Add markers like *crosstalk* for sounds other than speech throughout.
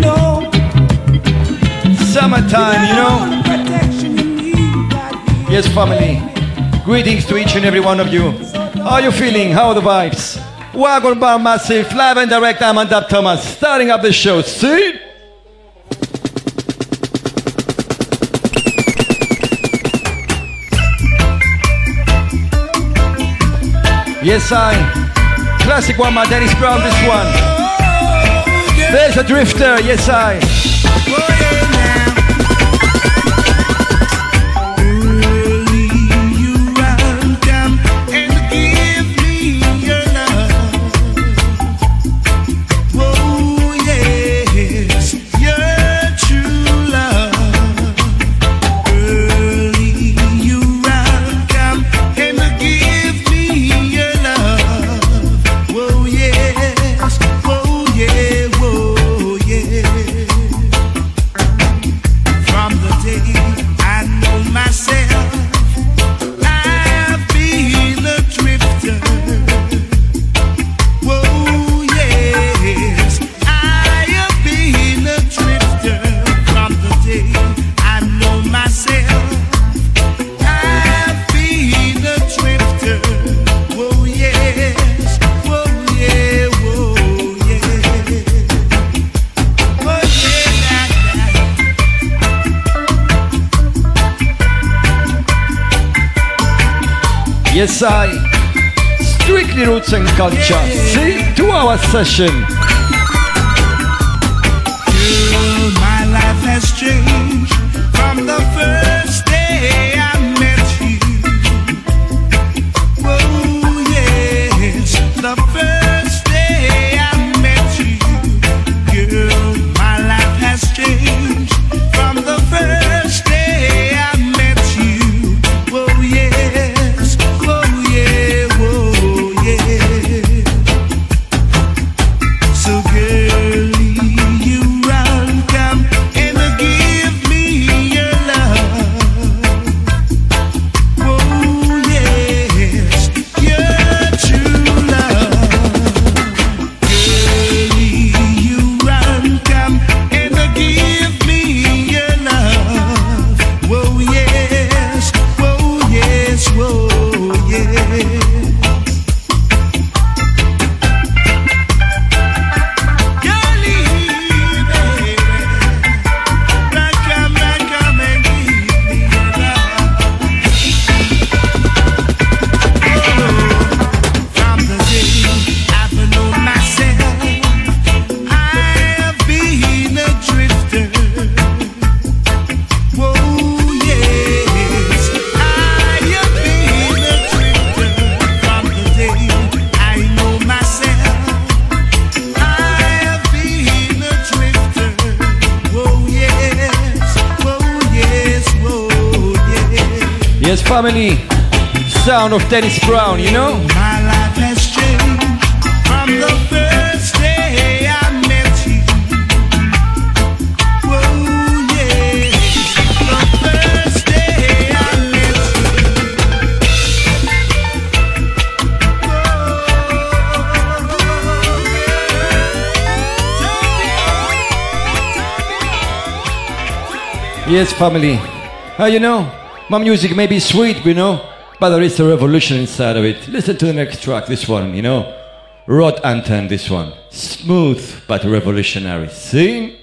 know, Summertime, you know. all the protection you need right here. Yes, family. Greetings to each and every one of you. How are you feeling? How are the vibes? Wagon Bar Massive, live and direct. I'm Andap Thomas, starting up the show. See? Yes, I. Classic one, my Dennis Brown, this one. There's a drifter, yes, I. Oh, Yes, I. Strictly roots and culture. See? Two hour session. Family. Sound of Dennis Brown, you know? My life has changed from the first day I met you. Whoa, yes. The first day I met you. Yes, family. How you know? My music may be sweet, you know, but there is a revolution inside of it. Listen to the next track, this one, you know? Rod Anton, this one. Smooth but revolutionary. See?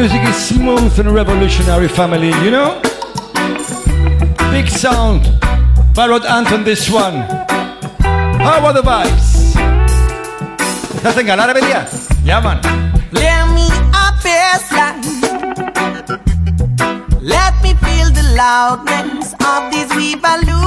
music is smooth and revolutionary, family, you know? Big sound. Barrod Anton, this one. How are the vibes? Nothing en ganar, Amelia? Yeah, man. Let me up Let me feel the loudness of this revolution.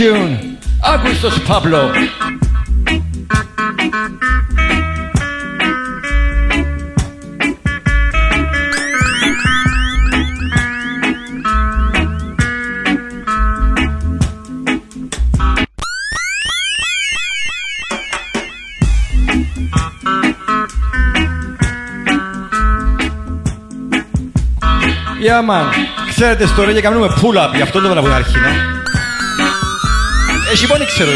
tune, Augustus Pablo. Yeah. Ξέρετε στο ρέγγια κάνουμε pull-up, γι' αυτό το βάλαμε αρχή. Ναι. εζημόνι ξέρω.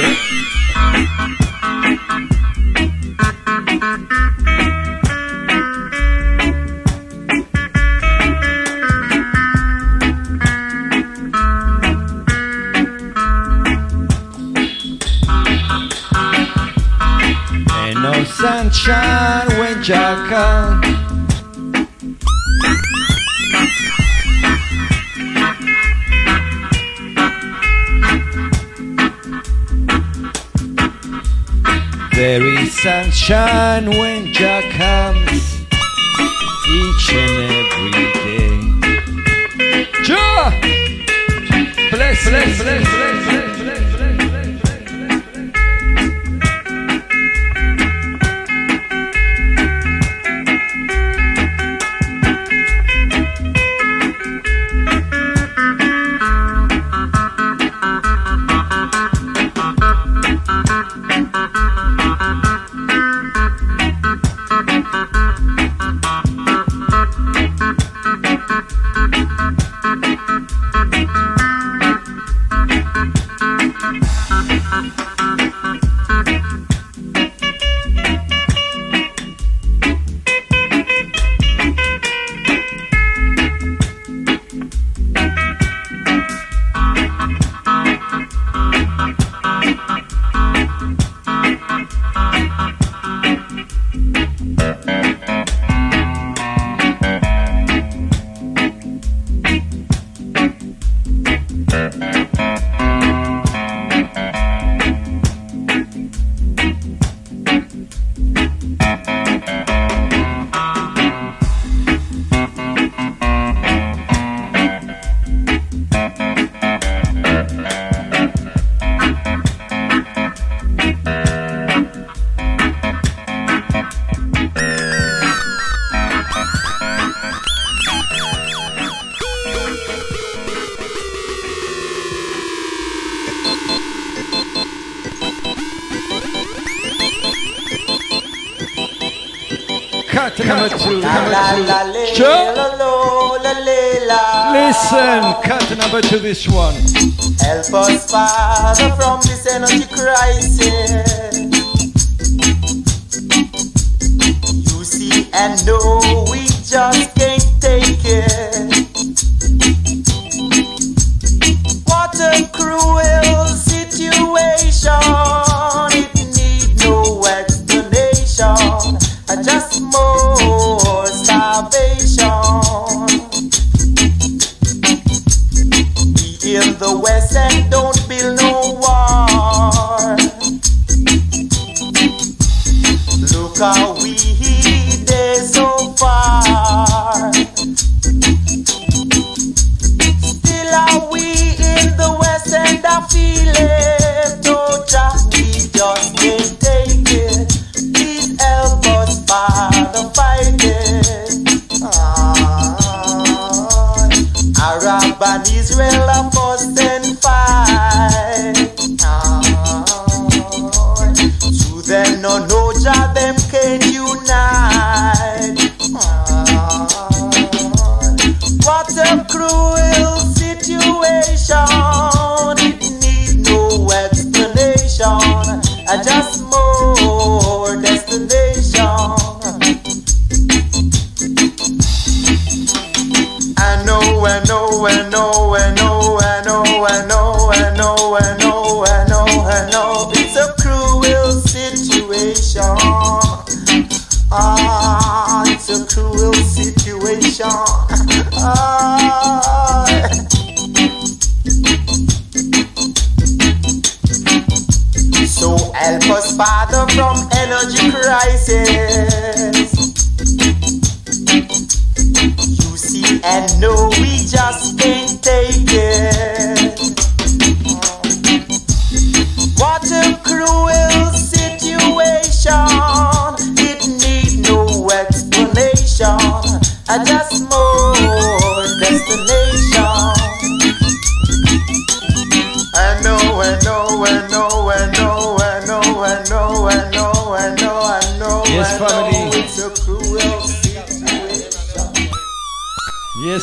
Ain't no sunshine when you're gone. sunshine when Jack comes each and every day. Jack! Bless, bless, bless, bless. Listen, cut number to this one. Help us, Father, from this energy crisis. You see and know we just can't take it.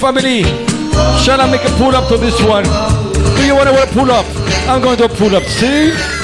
family. Shall I make a pull up to this one? Do you want to pull up? I'm going to pull up. See?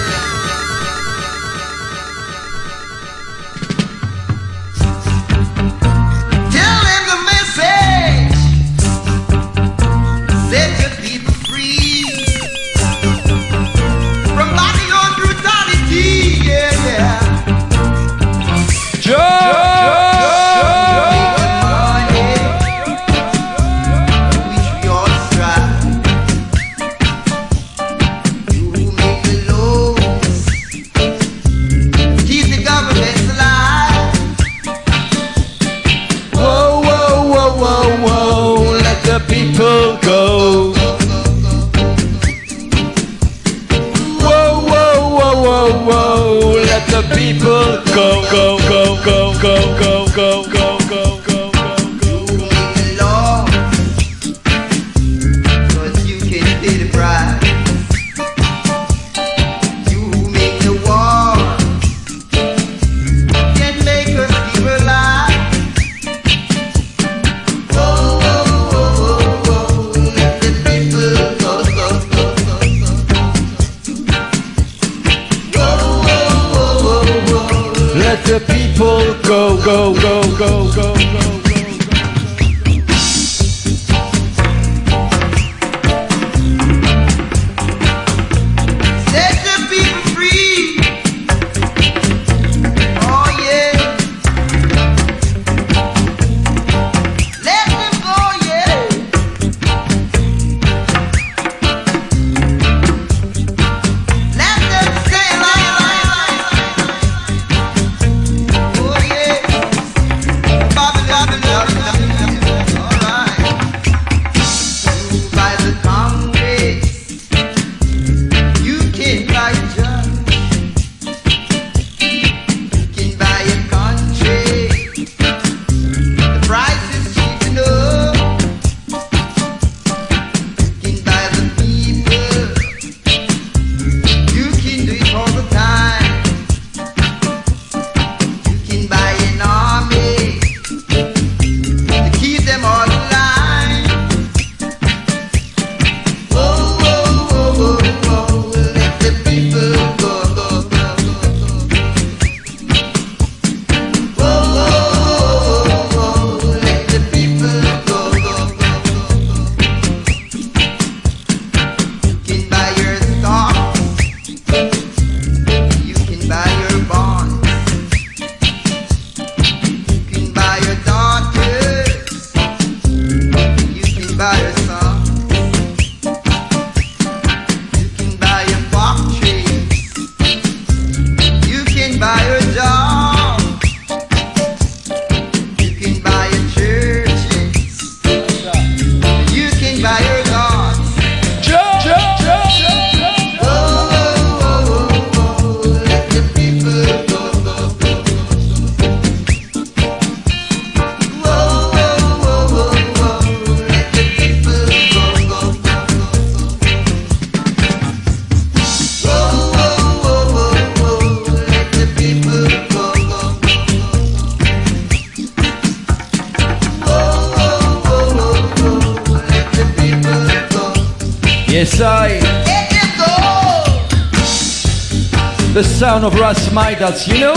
sound of Ras Midas, you know?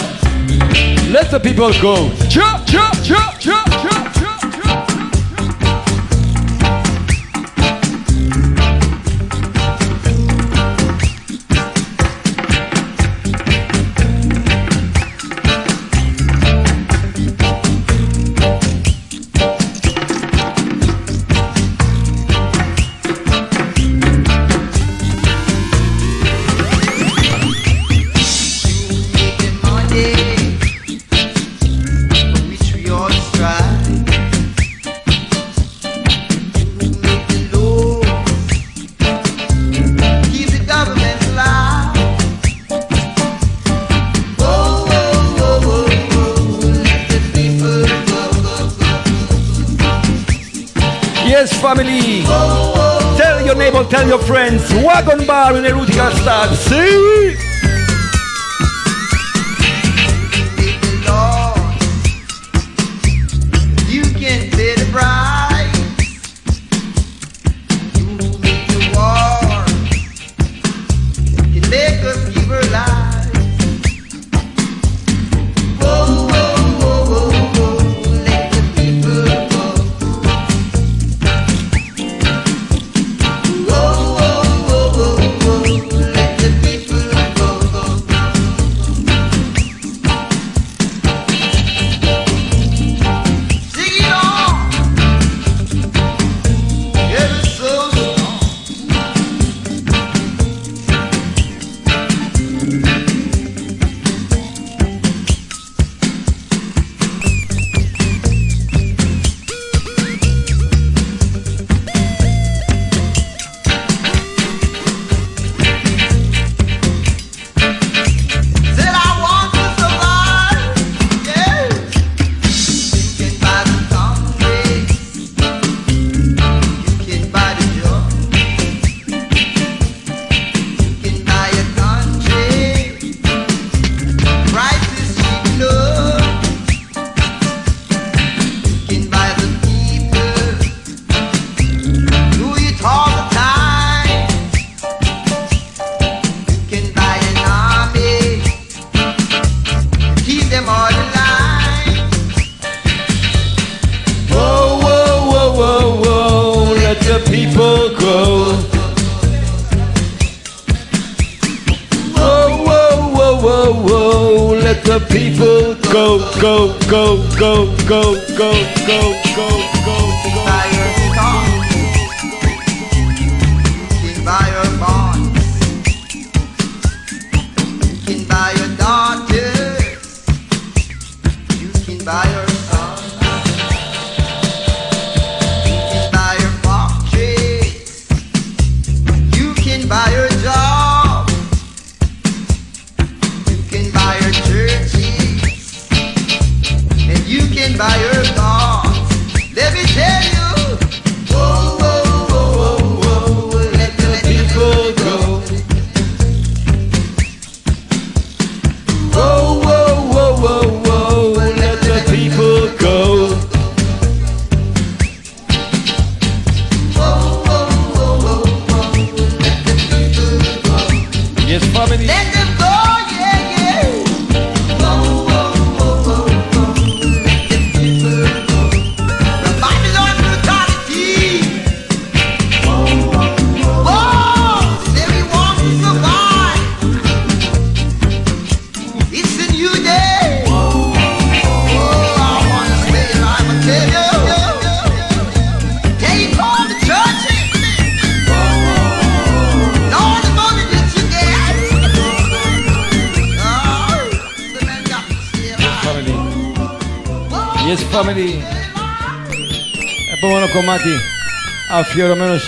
Let the people go. Jump. Tell your friends. Wagon bar in Erotica start. See?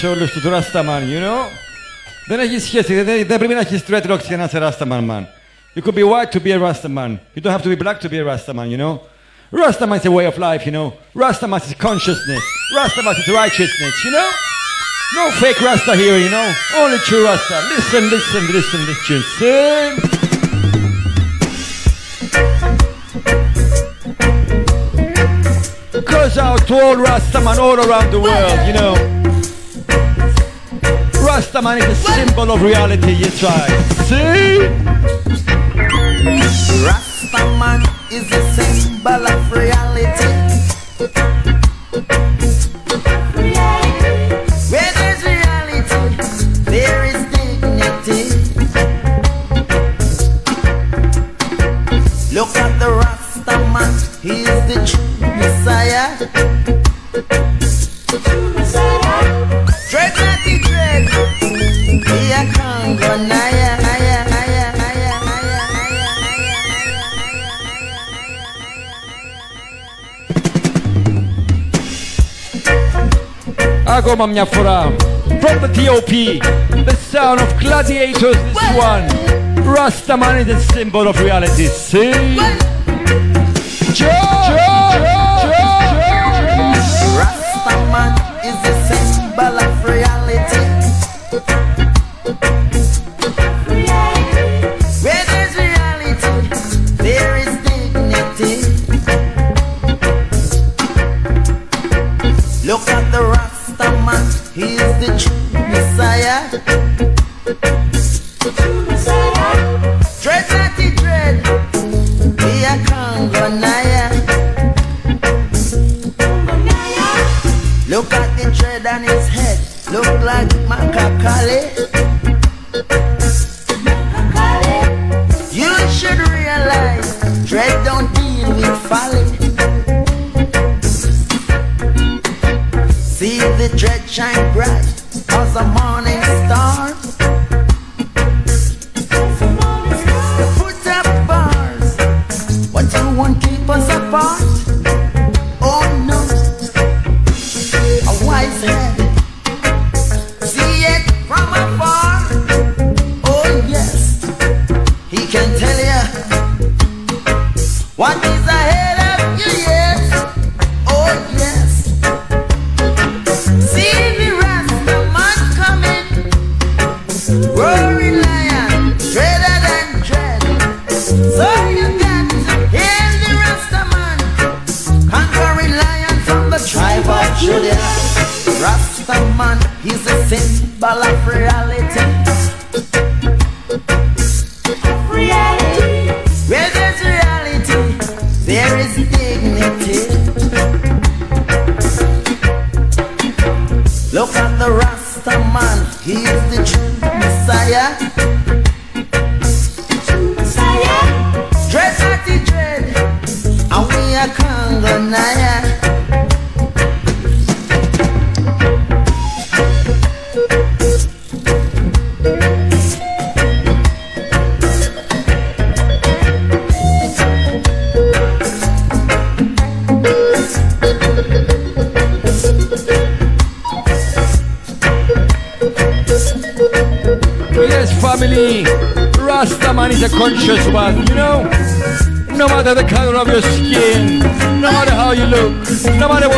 όλους τους Rastaman, you know. Δεν έχει σχέση, δεν, δεν πρέπει να έχεις dreadlocks για να είσαι Rastaman, man. You could be white to be a Rastaman. You don't have to be black to be a Rastaman, you know. Rastaman is a way of life, you know. Rastaman is consciousness. Rastaman is righteousness, you know. No fake Rasta here, you know. Only true Rasta. Listen, listen, listen, listen. Sing. Goes out to all Rastaman all around the world, you know. Rastaman is a symbol of reality, you try. See? Rastaman is a symbol of reality. Where there's reality, there is dignity. Look at the Rastaman, he is the true Messiah. Chicago, Mam From the DOP, the sound of gladiators is one. Rastaman is the symbol of reality. See?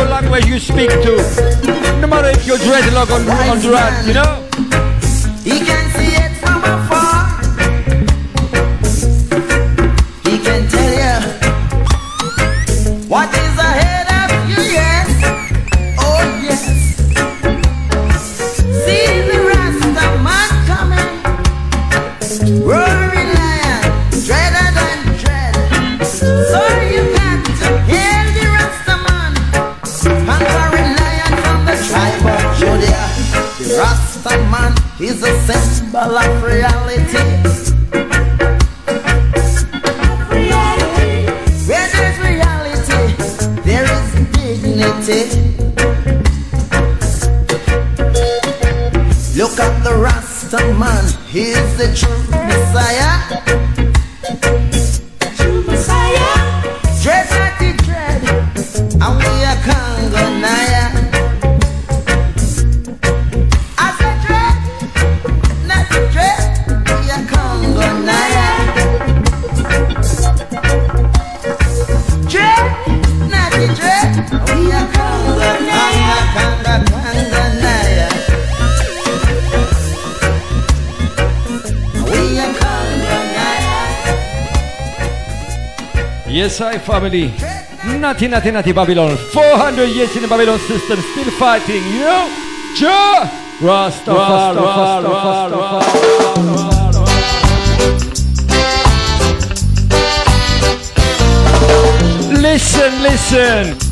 language you speak to. No matter if you're dreadlock on, on rat, you know? KSI family. nothing, nothing, nothing. Babylon. 400 years in the Babylon system, still fighting. You know? Ja! Rastafari, Rastafari, Rastafari. Listen, listen.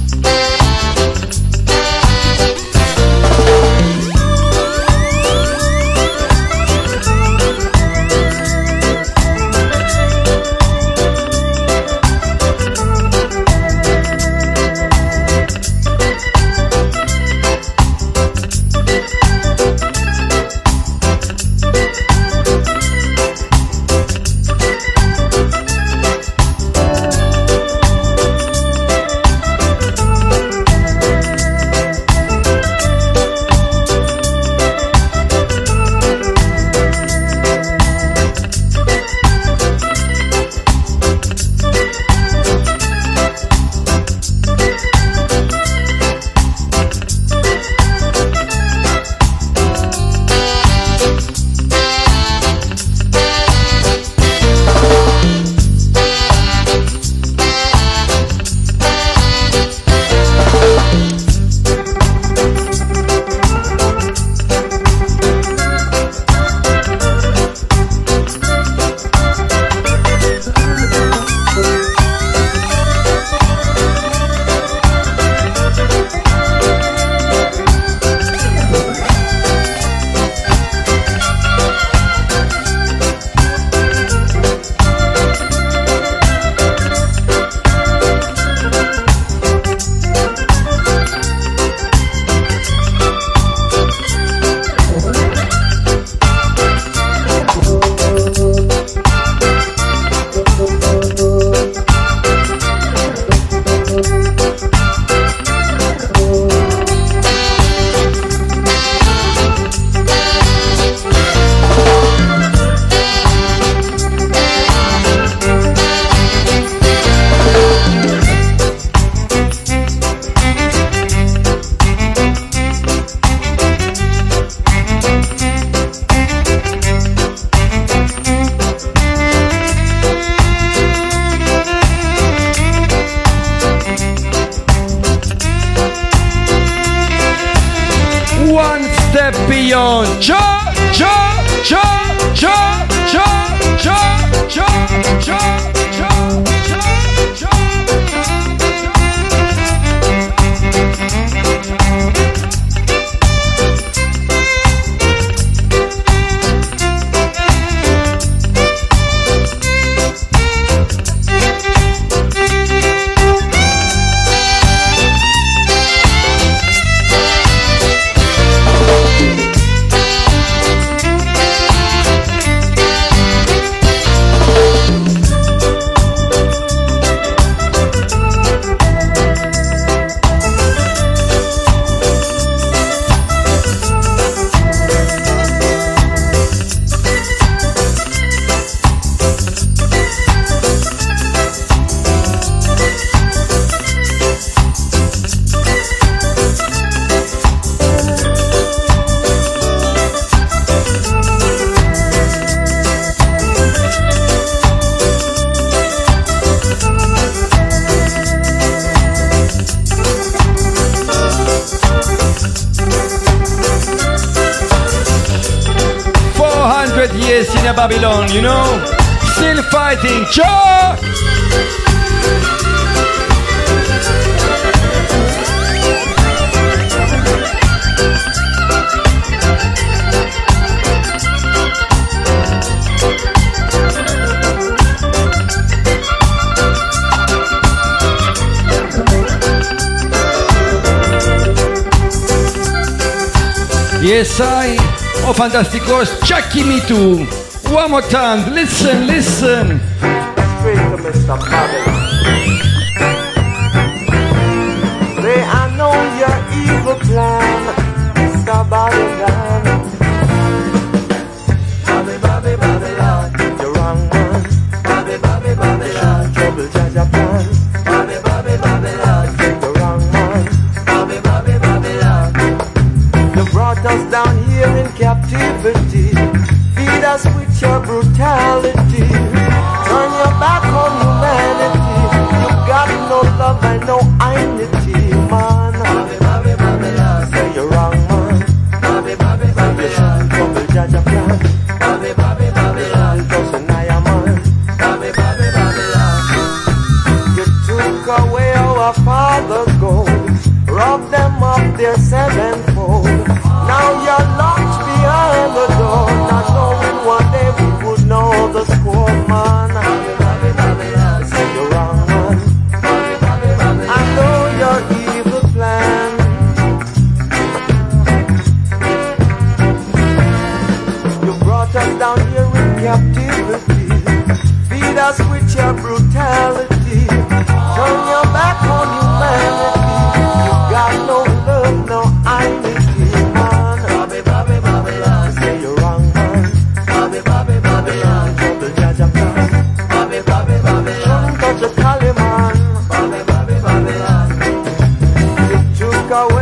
to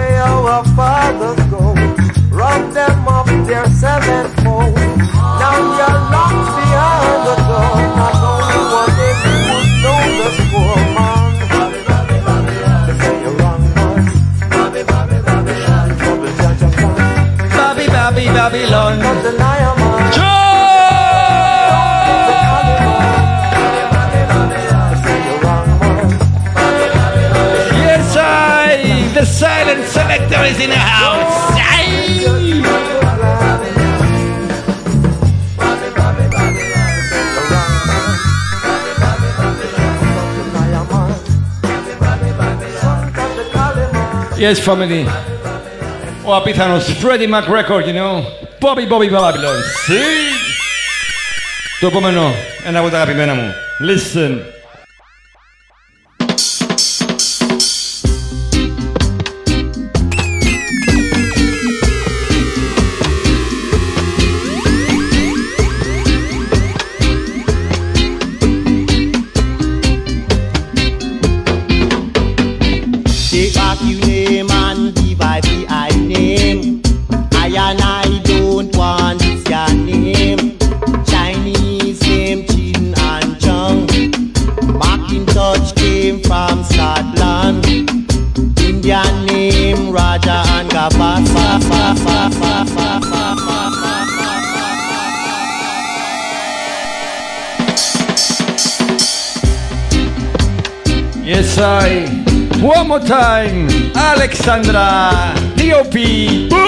way our fathers go, run them off their sevenfold. Now you're locked behind the door, not only one day you would know the score, man. Babylon, Babylon, boys in the house. Yes, family. Oh, απίθανος Freddie McGregor, you know. Bobby Bobby Babylon. Sí. Το επόμενο, ένα από τα αγαπημένα μου. Listen. Alexandra D.O.P.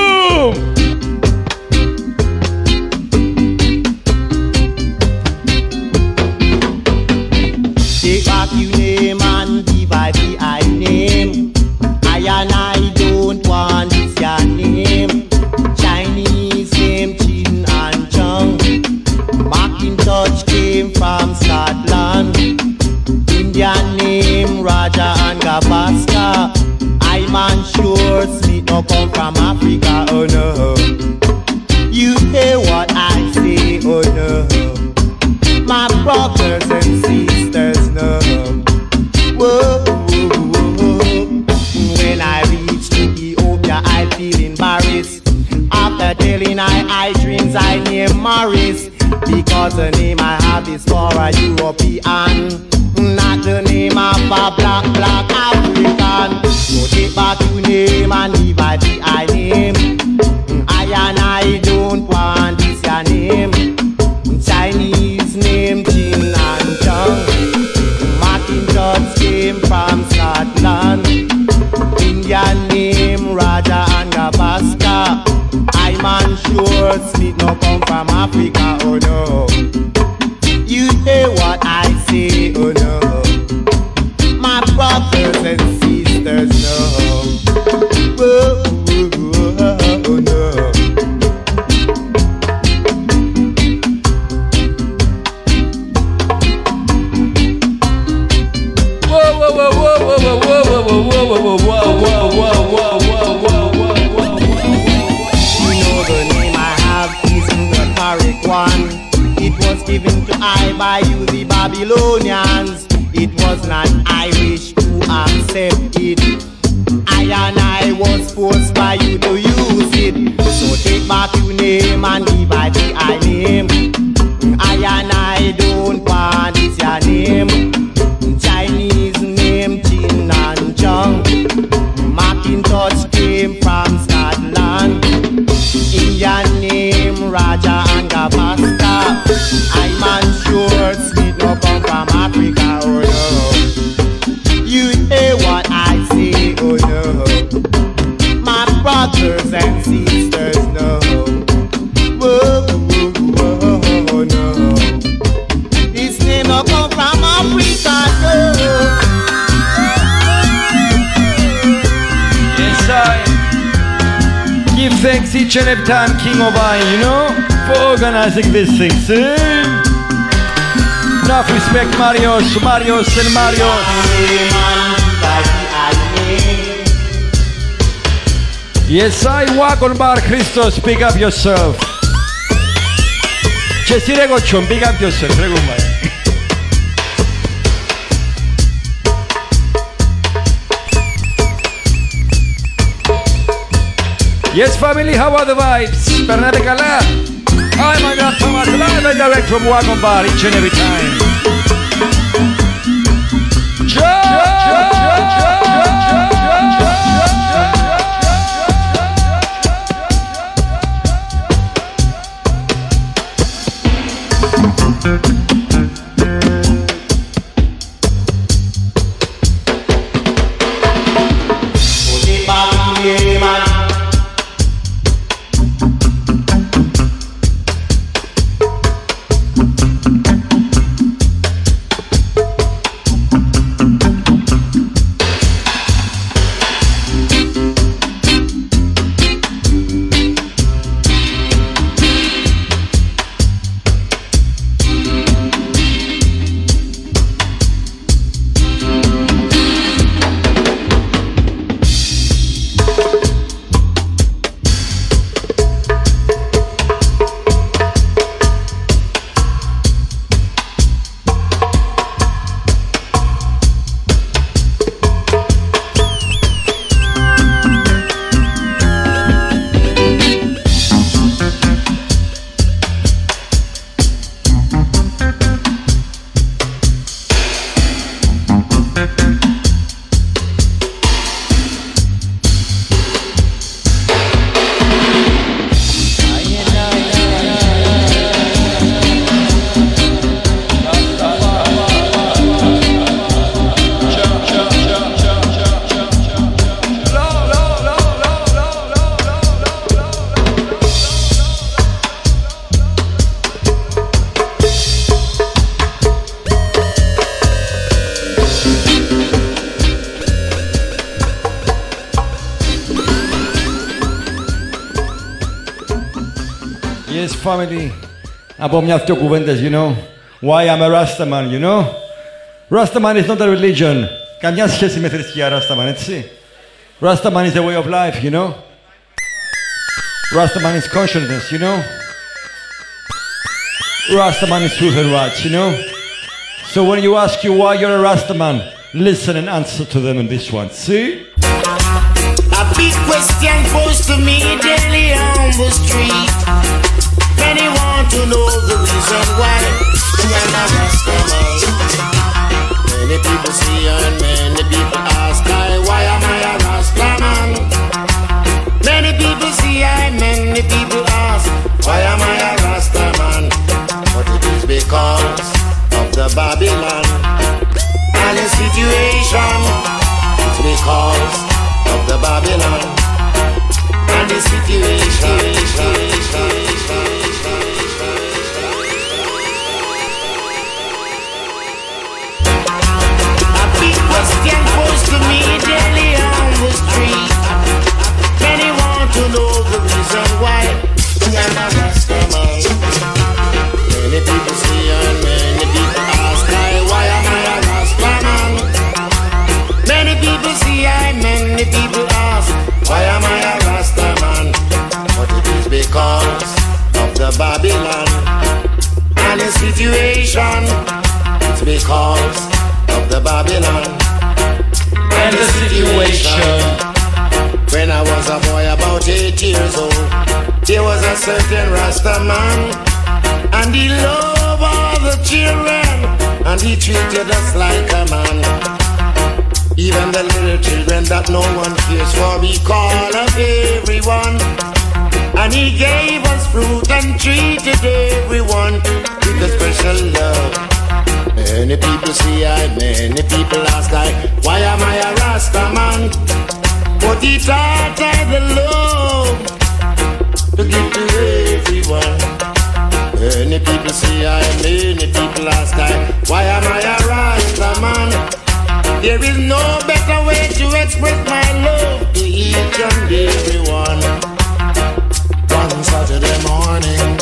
each and every time King Obayan, you know, for organizing this thing. See? Eh? Enough respect, Marios, Marios, and Marios. Yes, I walk on Bar Christos, pick up yourself. Cesire Goccion, pick up yourself, regumai. Yes, family, how are the vibes? Περνάτε καλά. I'm Αγγραφταμάς, live and direct from Wagon Bar each and every time. Yes, family. Am μια δυο κουβέντες, you know. Why I'm a Rastaman, you know. Rastaman is not a religion. Καμιά σχέση με θρησκεία Rastaman, έτσι. Rastaman is a way of life, you know. Rastaman is consciousness, you know. Rastaman is truth and rights, you know. So when you ask you why you're a Rastaman, listen and answer to them in this one. See? A big question posed to me daily on the street. Many want to know the reason why I'm a Rastaman. Many people see and many people ask, I, why am I a Rastaman? Many people see and many people ask, why am I a Rastaman? But it is because of the Babylon and the situation. It's because of the Babylon and the situation. Me daily on the street. Many want to know the reason why I'm a. Many people see many people ask, "Why, am I a Rastaman?" Many people see and many people ask, "Why am I a Rastaman?" But it is because of the Babylon and the situation. It's because of the Babylon situation. when I was a boy about eight years old, there was a certain Rasta man, and he loved all the children, and he treated us like a man. Even the little children that no one cares for, he called up everyone. And he gave us fruit and treated everyone with a special love. Many people see I, many people ask I, why am I a Rasta man? But he taught I the love to give to everyone. Many people see I, many people ask I, why am I a Rasta man? There is no better way to express my love to each and everyone. One Saturday morning,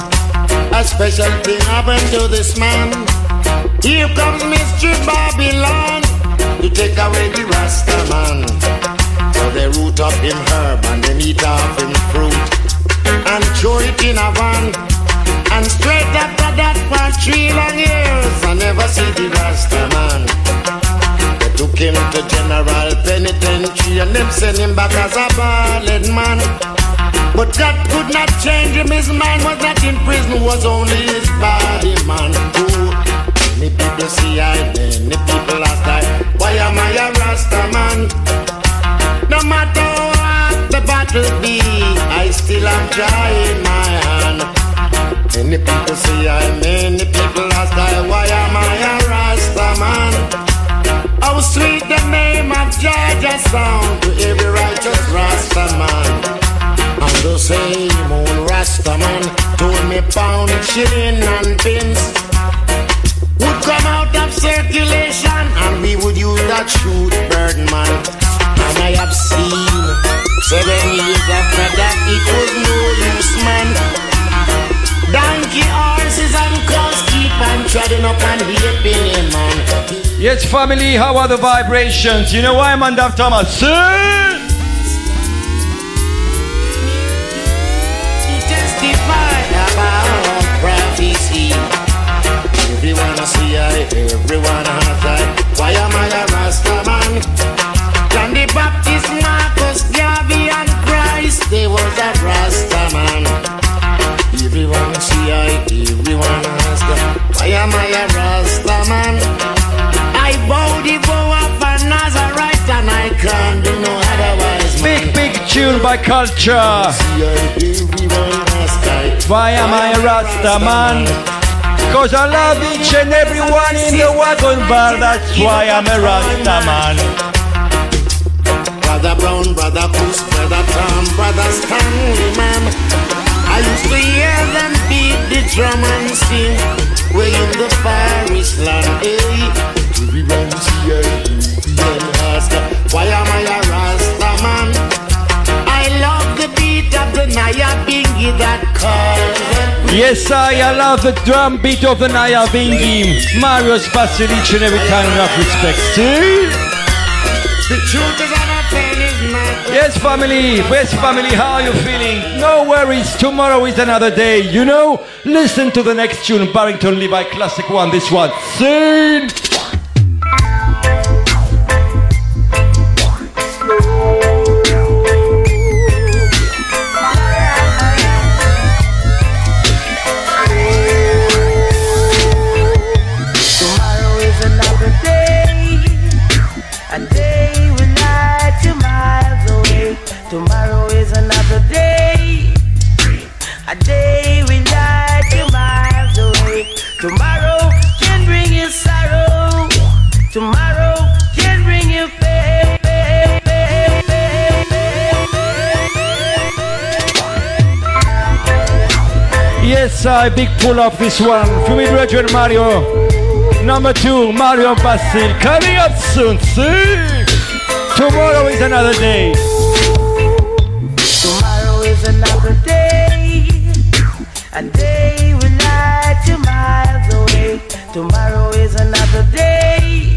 a special thing happened to this man. Here comes Mr. Babylon to take away the Rasta man. So they root up him herb and they eat off him fruit and throw it in a van. And straight after that for three long years, I never see the Rasta man. They took him to General Penitentiary and them sent him back as a ballad man. But God could not change him, his mind was not in prison, was only his body, man. Oh, many people see I, many people ask I, why am I a Rasta man? No matter what the battle be, I still am trying my hand. Many people see I, many people ask I, why am I a Rasta man? How sweet the name of Georgia sound to every righteous Rasta man. And the same old Rasta man told me pound, shilling and pence would come out of circulation and we would use that shoot bird man. And I have seen seven years after that it was no use man. Donkey horses and cows keep on treading up and raping him man. Yes, family, how are the vibrations? You know why I'm under Thomas? Sir? testify about. Everyone I see I, everyone has I. Why am I a Rasta man? John the Baptist, Marcus, Garvey, and Christ, they was a Rasta man. Everyone see I, everyone has I. Why am I a Rasta man? I bow the bow of a Nazarite and I can't do no otherwise. Big, big tune by culture. See I, everyone has I. Why am I a Rasta man? Cause I love each and everyone in the wagon bar, that's why I'm a Rasta man. Brother Brown, Brother Coos, Brother Tom, Brother Stanley, man. I used to hear them beat the drum and sing way in the forest land. Hey, everyone see ask, why am I a Rasta man? I love the beat of the Naya Yes, I, I love the drum beat of the Nyabinghi. Marios Vasilic and every kind of respect too. Yes, family. Yes, family. How are you feeling? No worries. Tomorrow is another day. You know, listen to the next tune, Barrington Levy Classic One. This one. Soon. a big pull off this one. Fumi me, Brethren Mario. Number two, Mario Basil. Coming up soon. See? Tomorrow is another day. Tomorrow is another day. A day we lie two miles away. Tomorrow is another day.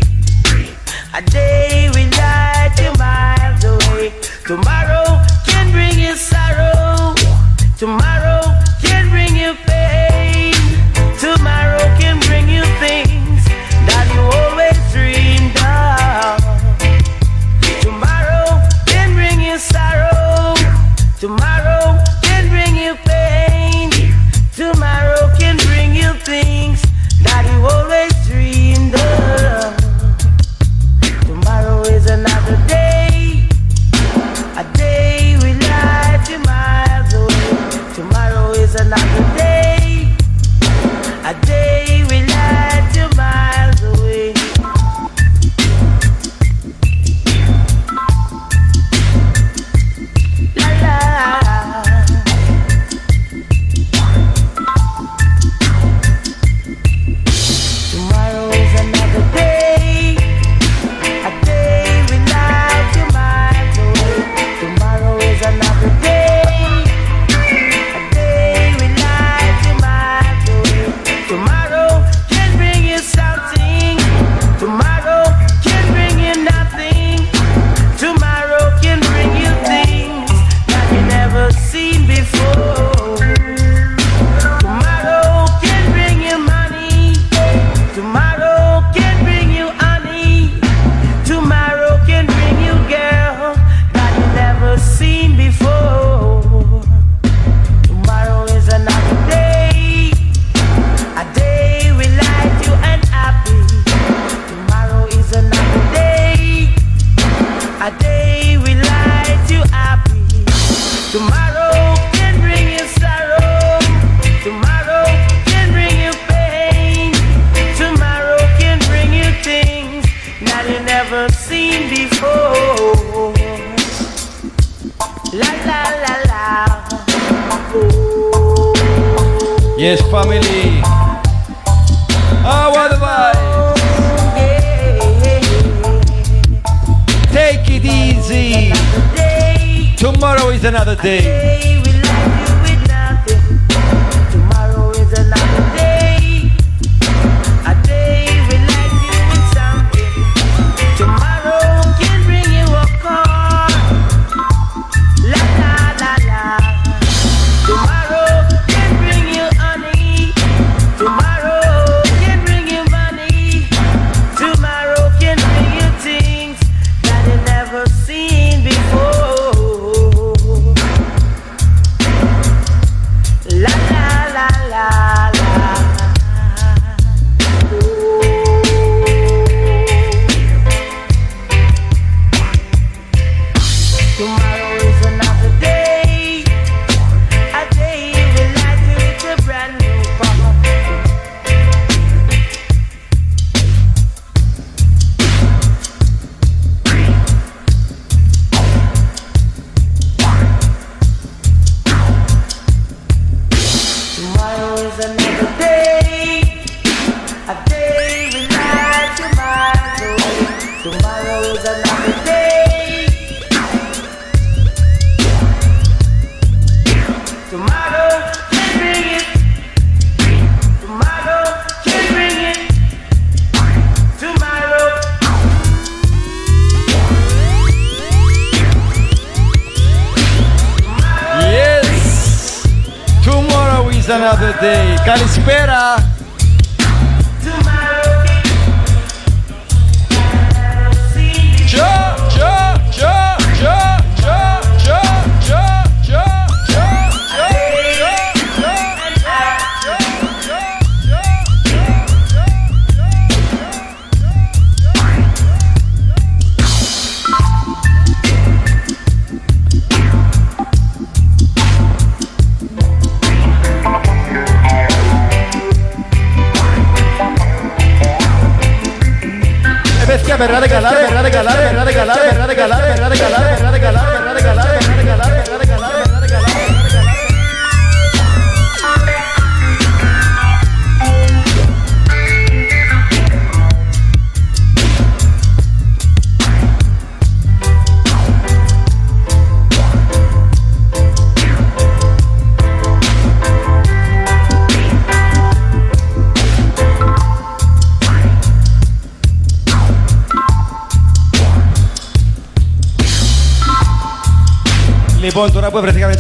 A day we lie two miles away. Tomorrow.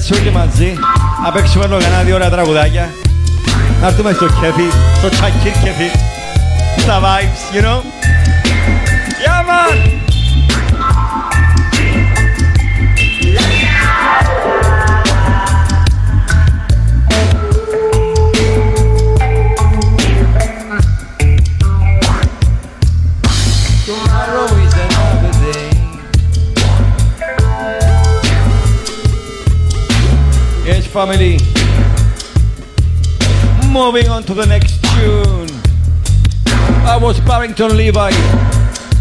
Έτσι όλοι μαζί, να παίξουμε άλλο κανένα δύο ώρα τραγουδάκια. Να έρθουμε στο κέφι, στο τσακίρ κέφι, στα vibes, you know. Family. Moving on to the next tune. I was Barrington Levy.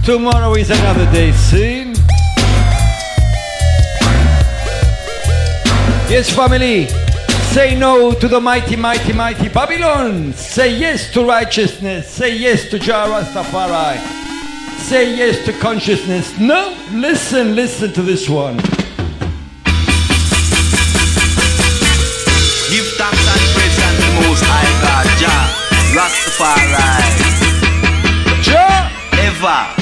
Tomorrow is another day. Soon. Yes, family. Say no to the mighty, mighty, mighty Babylon. Say yes to righteousness. Say yes to Jah Rastafari. Say yes to consciousness. No, listen, listen to this one. Nova.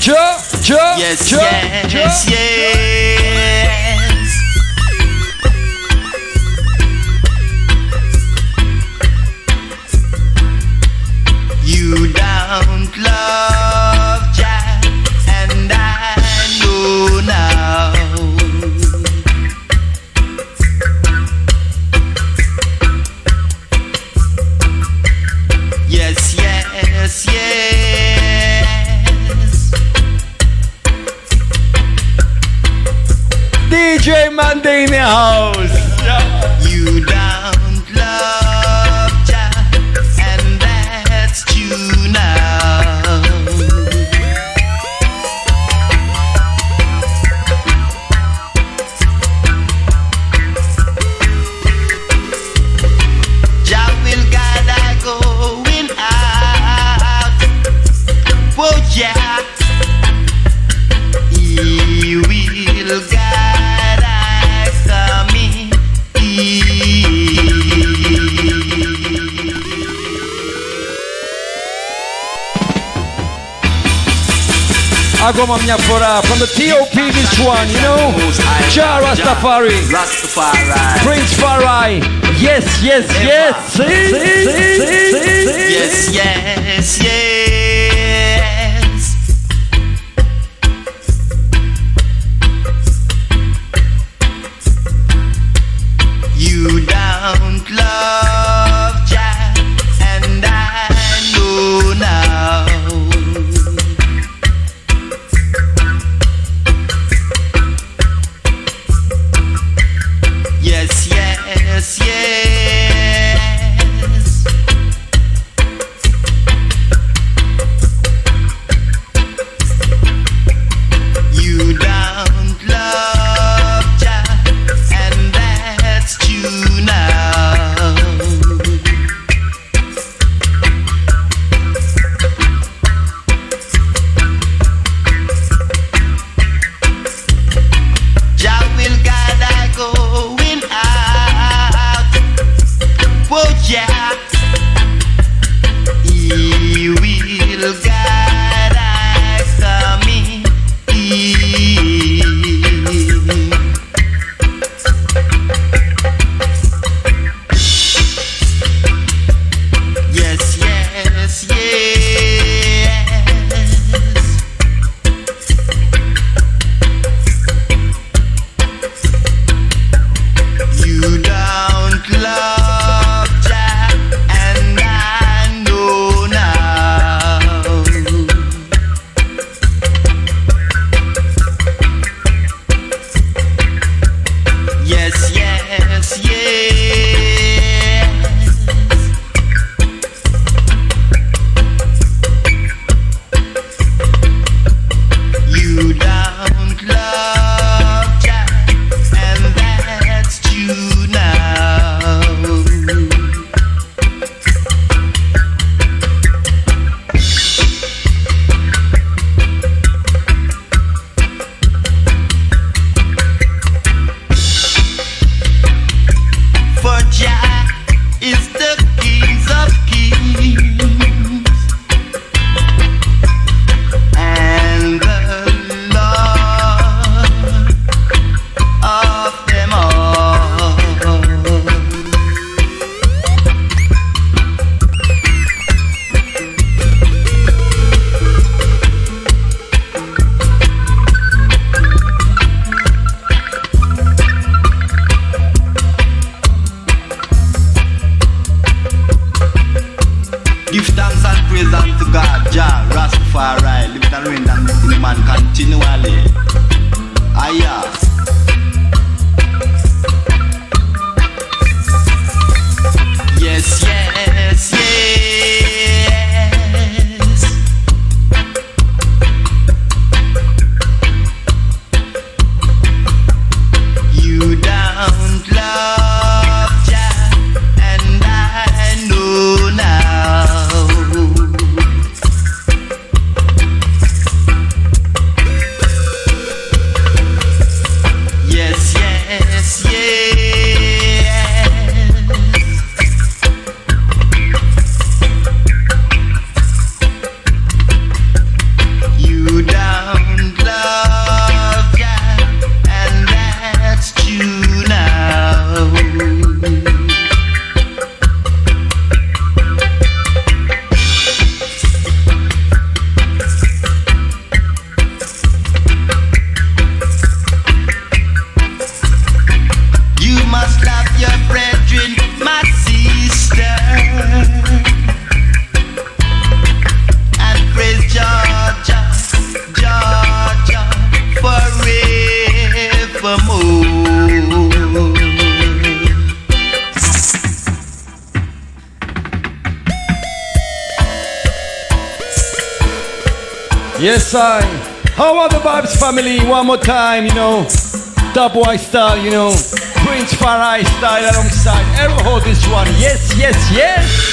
Joe, Joe, yes, Joe, yes, Joe. yes. Αγώμα μια φορά From the T.O.P. this one, you know? Jah Rastafari. Prince Far I. Yes, yes, yes. Yes, yes, yes. I. How are the Vibes family? One more time, you know. Dubwise style, you know. Prince Far I style alongside Aerohold this one. Yes, yes, yes.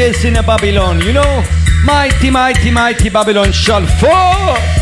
In a Babylon, you know. Mighty, mighty, mighty Babylon shall fall.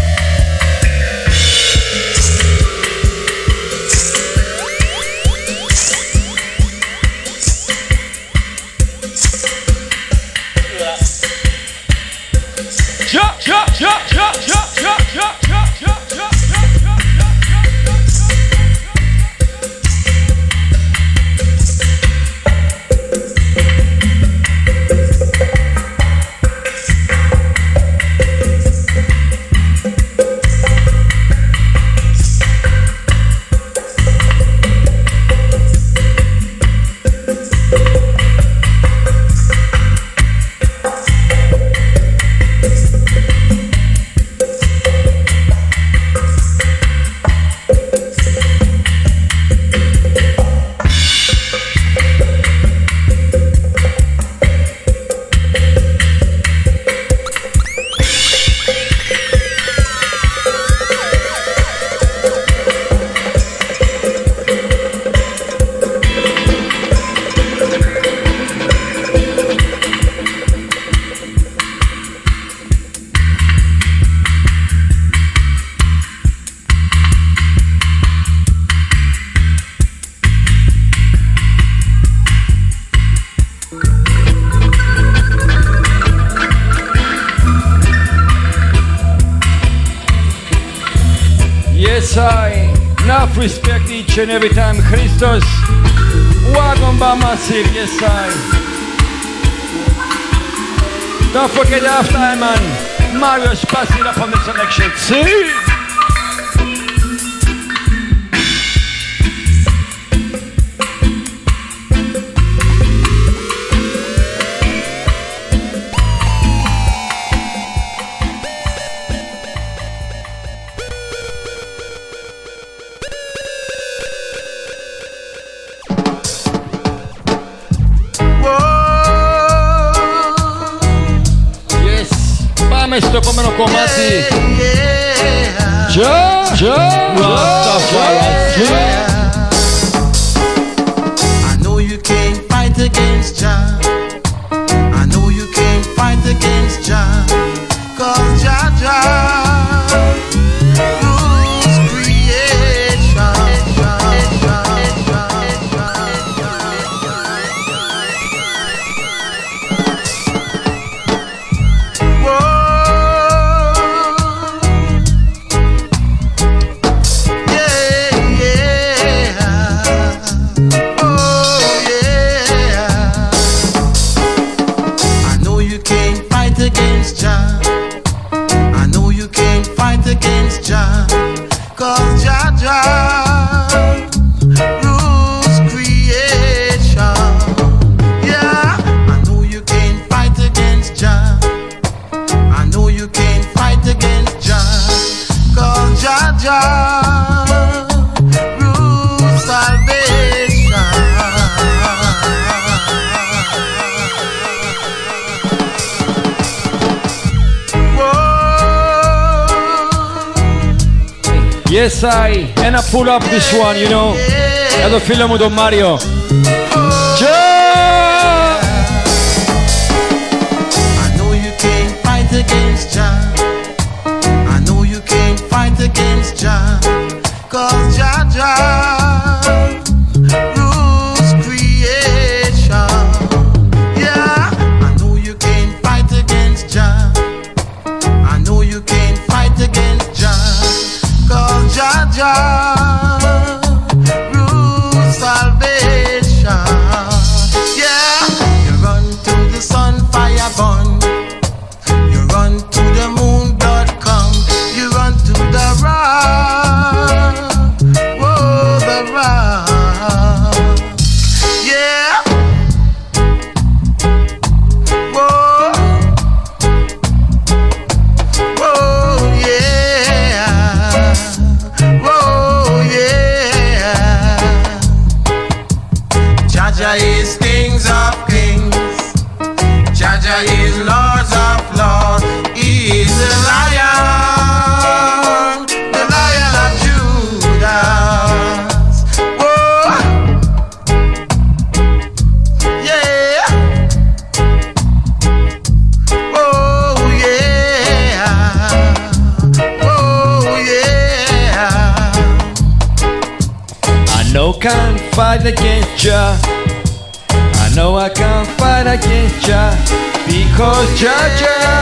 And every time. Christos. Wagon by massive. Yes, I. Don't forget the halftime, man. Mario's passing up on the selection. See? commencer. Yeah, yeah. Ja, ja, ja, Whoa. And I pull up this one, you know. I know you can't fight against Jah. I know you can't fight against Jah. Cause Jah Jah against Jah because Jah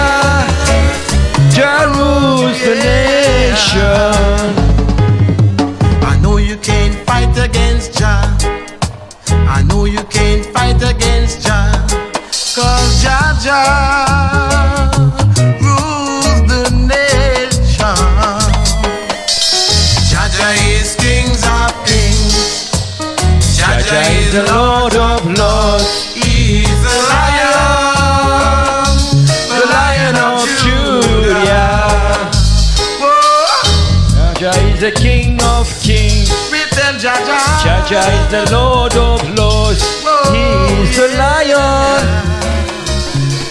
Is the Lord of Lords. He is the Lion,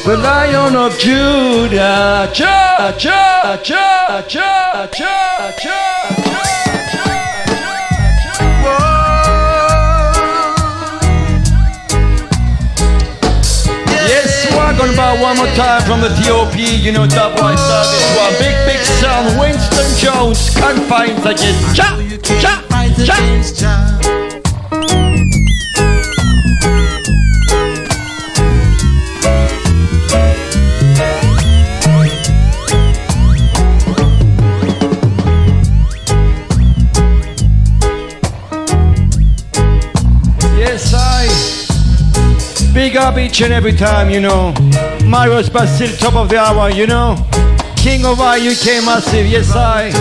the Lion of Judah. Jah Jah Jah Jah Jah. Yes, wagon bar one more time from the TOP, you know, top white service one. Big, big sound, Winston Jones, confines against Cha, Cha, Cha. Up each and every time, you know. Mario's Basil, top of the hour, you know. King of our UK Massive, yes, I.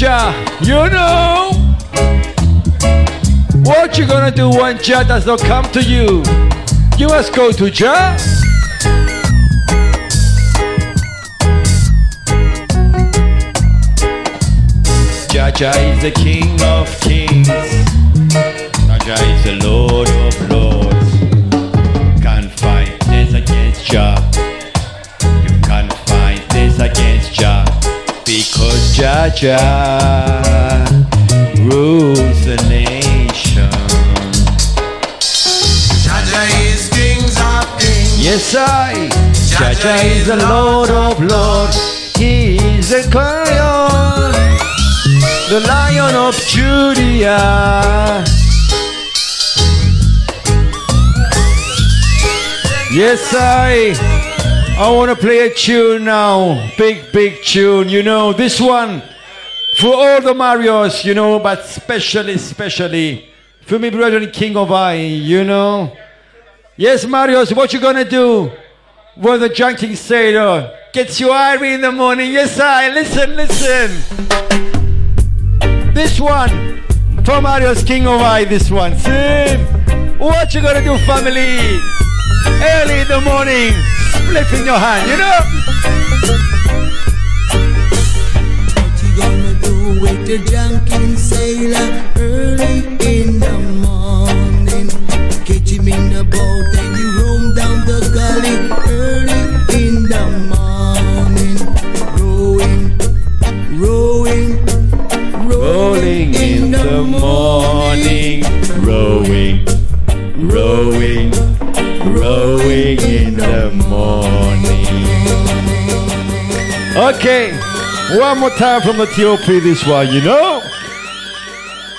against you know. What you gonna do when Jah does not come to you? You must go to Jah. Jah is the King of Kings. Jah is the Lord of Lords. Can't fight this against Jah. Jah Jah Jah rules the nation. Jaja is kings of kings. Yes, I. Jah Jah is the Lord of Lords. He is the Lion, the Lion of Judea. Yes, I. I want to play a tune now. Big, big tune. You know, this one for all the Marios, you know, but especially, especially for me, brother King of I, you know. Yes, Marios, what you gonna do when the junking sailor gets you irie in the morning? Yes, I. Listen, listen. This one for Marios King of I. This one. Sim. What you gonna do, family? Early in the morning, split in your hand, you know. What you gonna do with the drunken sailor early in the morning? Catch him in the boat and you roam down the gully early in the morning. Rowing, rowing, Rolling in the morning, rowing, rowing, rowing in the morning. Okay, one more time from the TOP this one, you know?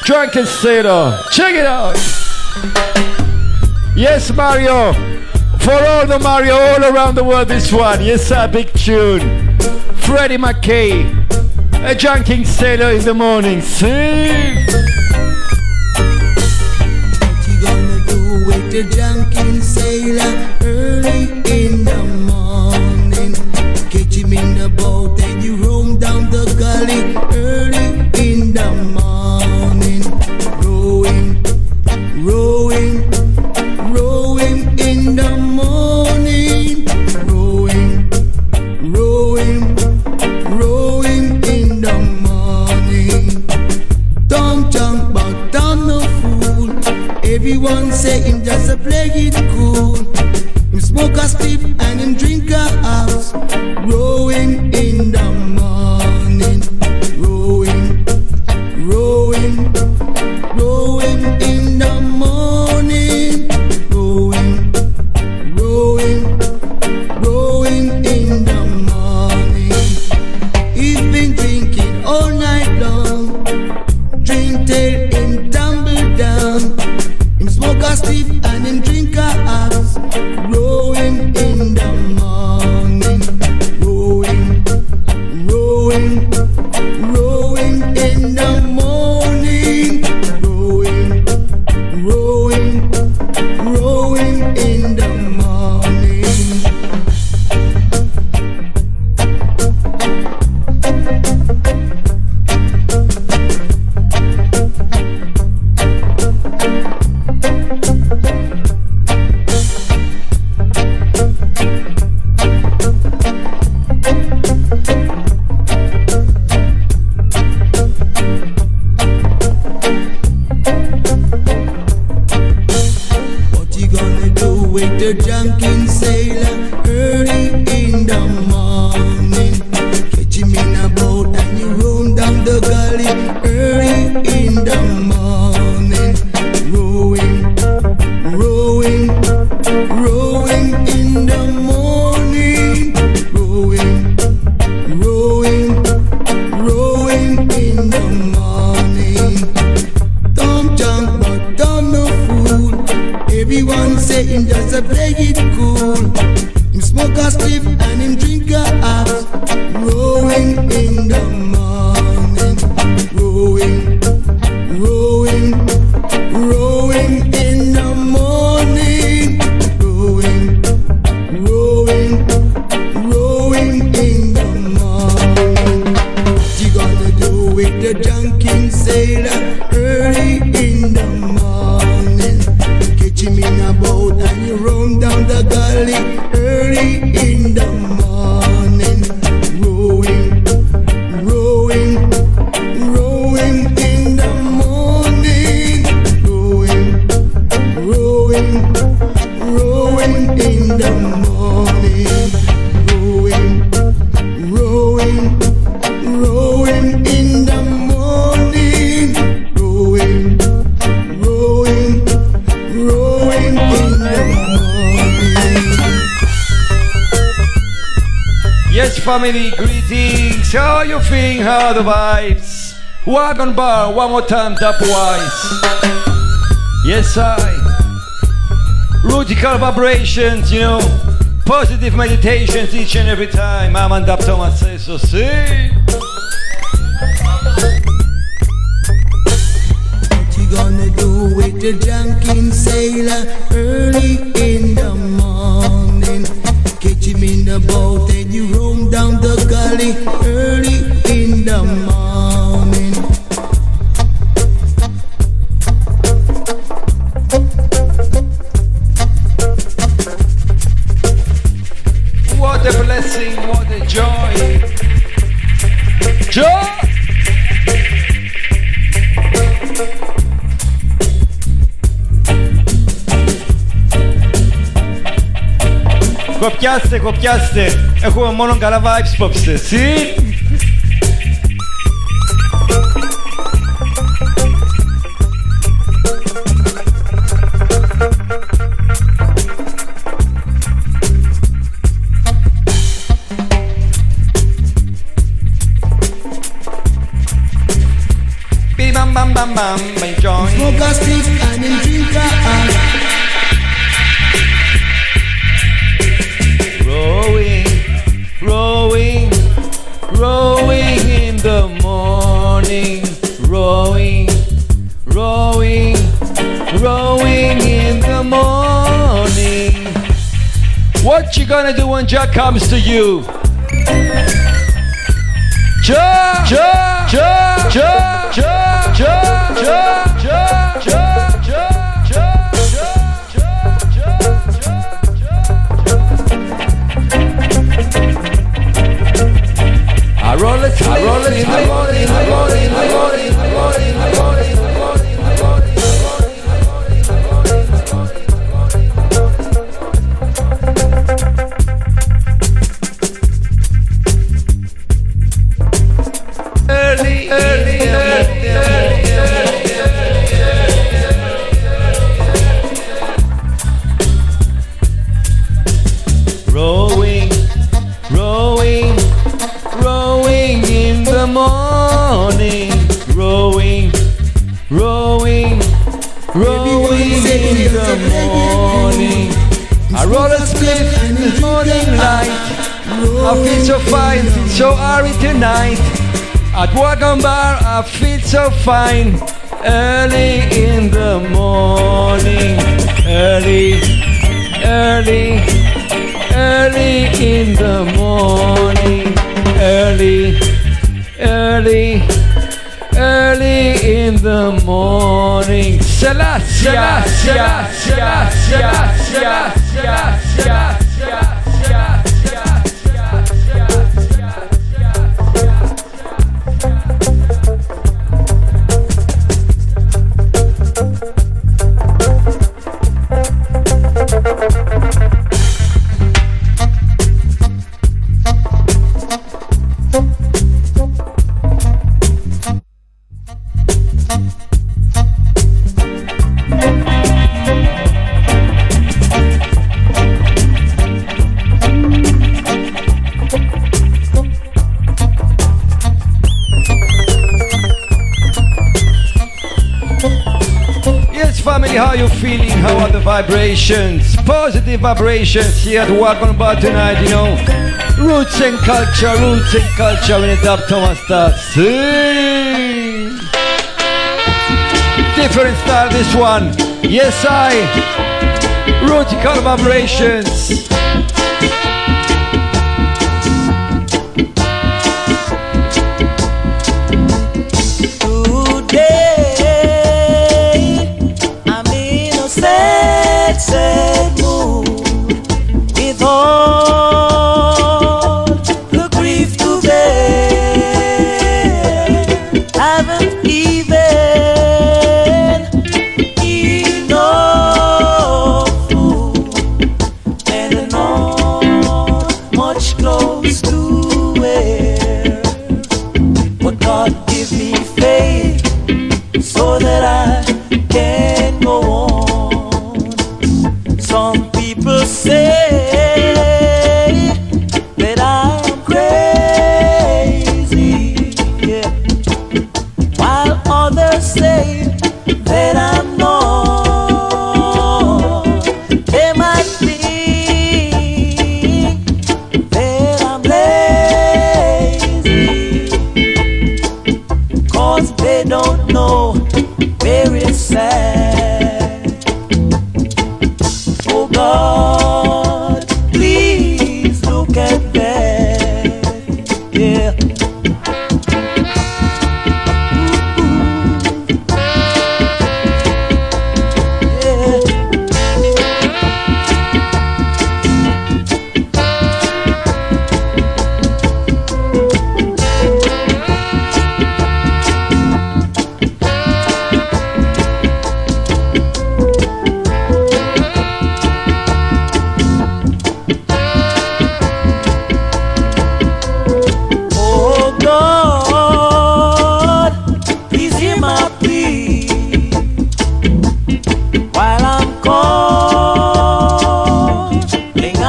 Drunken Sailor, check it out. Yes, Mario. For all the Mario all around the world, this one. Yes, sir, big tune. Freddie McKay, a drunken sailor in the morning. Sing. The drunken sailor early in the morning? Catch him in the boat and you roam down the gully early in the morning. Rowing, rowing Everyone say him just a play it cool. Him smoke a stiff and him drink a house. Rowing in the morning. Wagon bar, one more time, dub Dubwise. Yes, I. Rudical vibrations, you know. Positive meditations each and every time. I'm on Dub Thomas says so. See? What you gonna do with the drunken sailor early in the morning? Catch him in the boat and you roam down the gully early in the morning. Κοπιάστε, κοπιάστε. Έχουμε μόνο καλά vibes υπόψη. Jack comes to you. positive vibrations here at Welcome Bar tonight, you know. Roots and culture, roots and culture when it's up Thomas start sing. Different style this one. Yes I Roots and vibrations.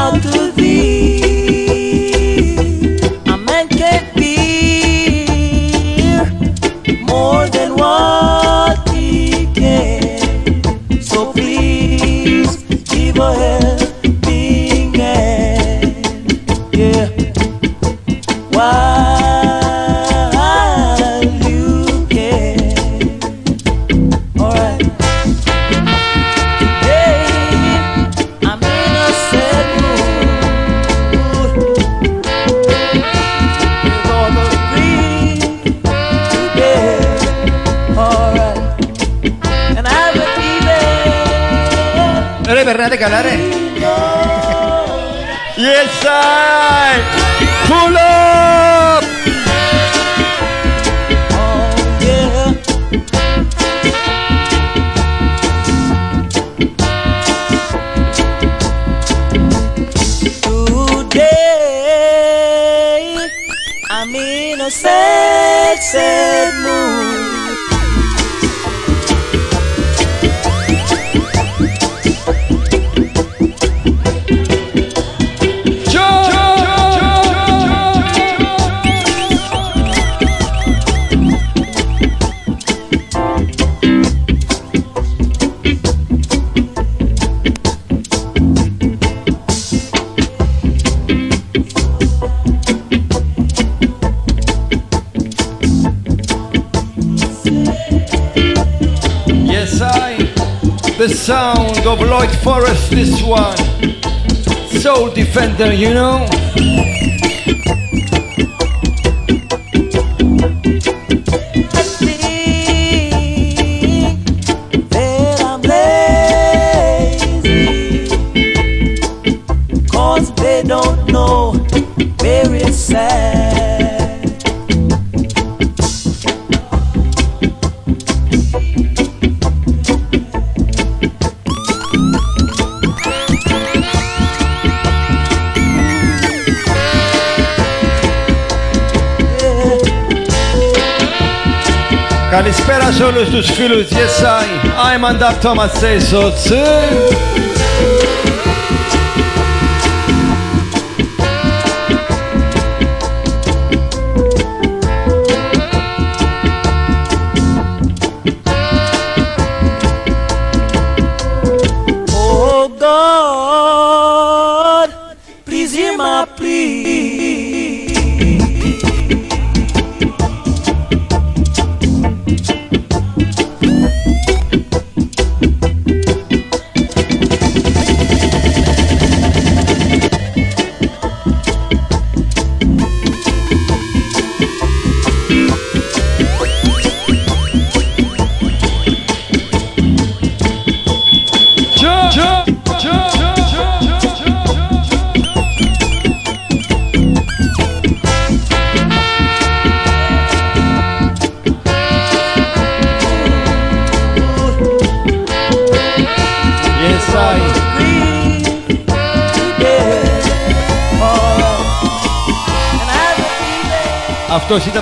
alto. Lloyd Forest, this one. Soul Defender, you know? tu sfilu zjesaj, aj mandat Toma Sejso, c...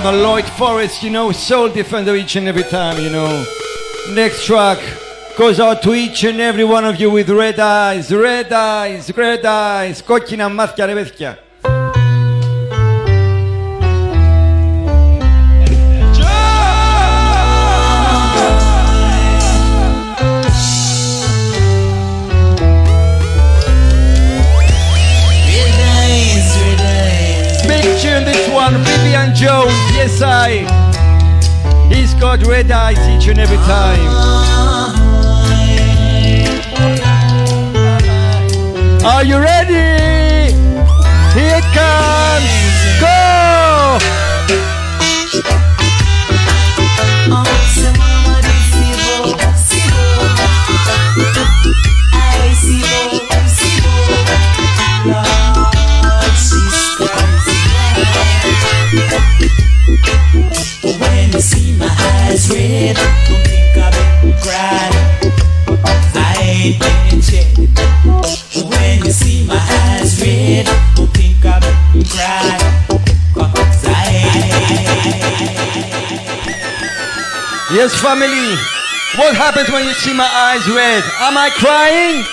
Αυτός ήταν ο Lloyd Forest, you know, soul defender each and every time, you know. Next track goes out to each and every one of you with red eyes, red eyes, red eyes, κόκκινα μάτια ρε παιδιά. Yes I. He's got red eyes each and every time. Are you ready? Family. What happens when you see my eyes red? Am I crying?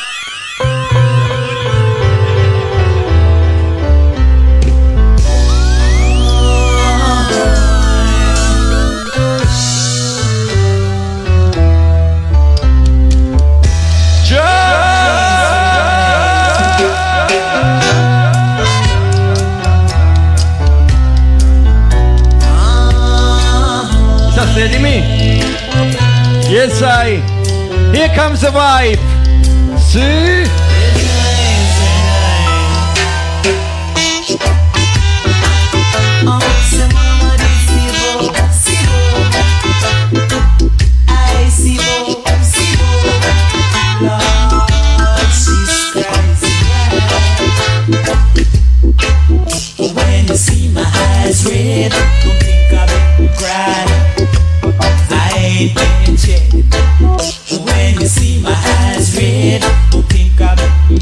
Comes the vibe. See? Eyes red, don't think I've been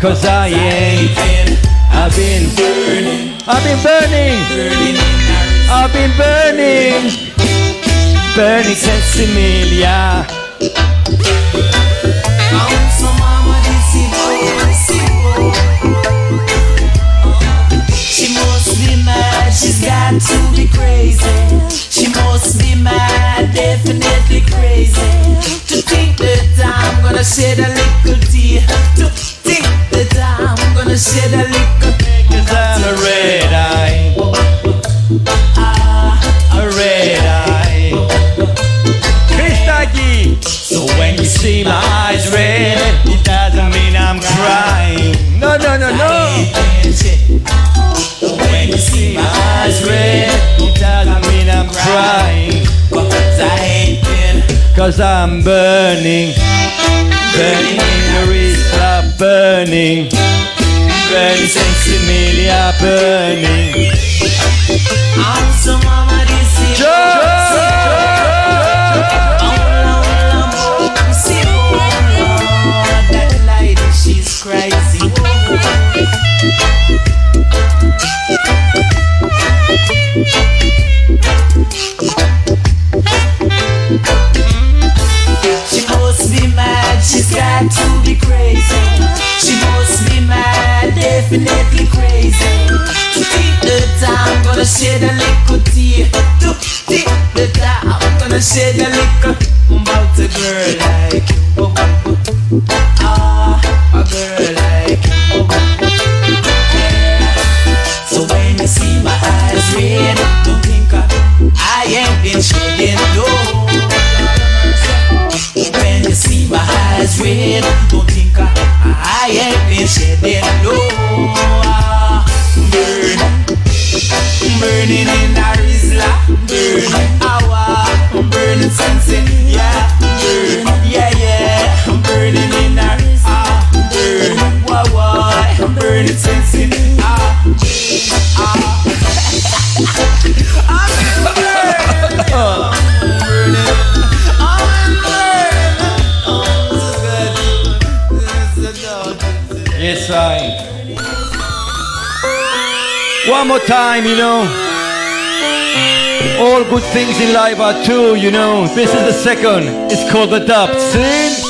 Cause I ain't. I've been burning. I've been burning. I've been burning. Burning sensimilia. She must be mad, she's got to be crazy. She must be mad, definitely crazy. To think that I'm gonna shed a little tear. To think that I'm shed a little Cause I'm a red eye. A red eye. Kristaki. So when you see my eyes red, it doesn't mean I'm crying. No, no, no, no. When you see my eyes red, it doesn't mean I'm crying. Cause I ain't been Cause I'm burning. Burning in the burning. Burning since Emilia, burning. I'm so mama definitely crazy. To think that I'm gonna shed a little tear. To think that I'm gonna shed a little about a girl like you. More time, you know. All good things in life are two, you know. This is the second. It's called the dub.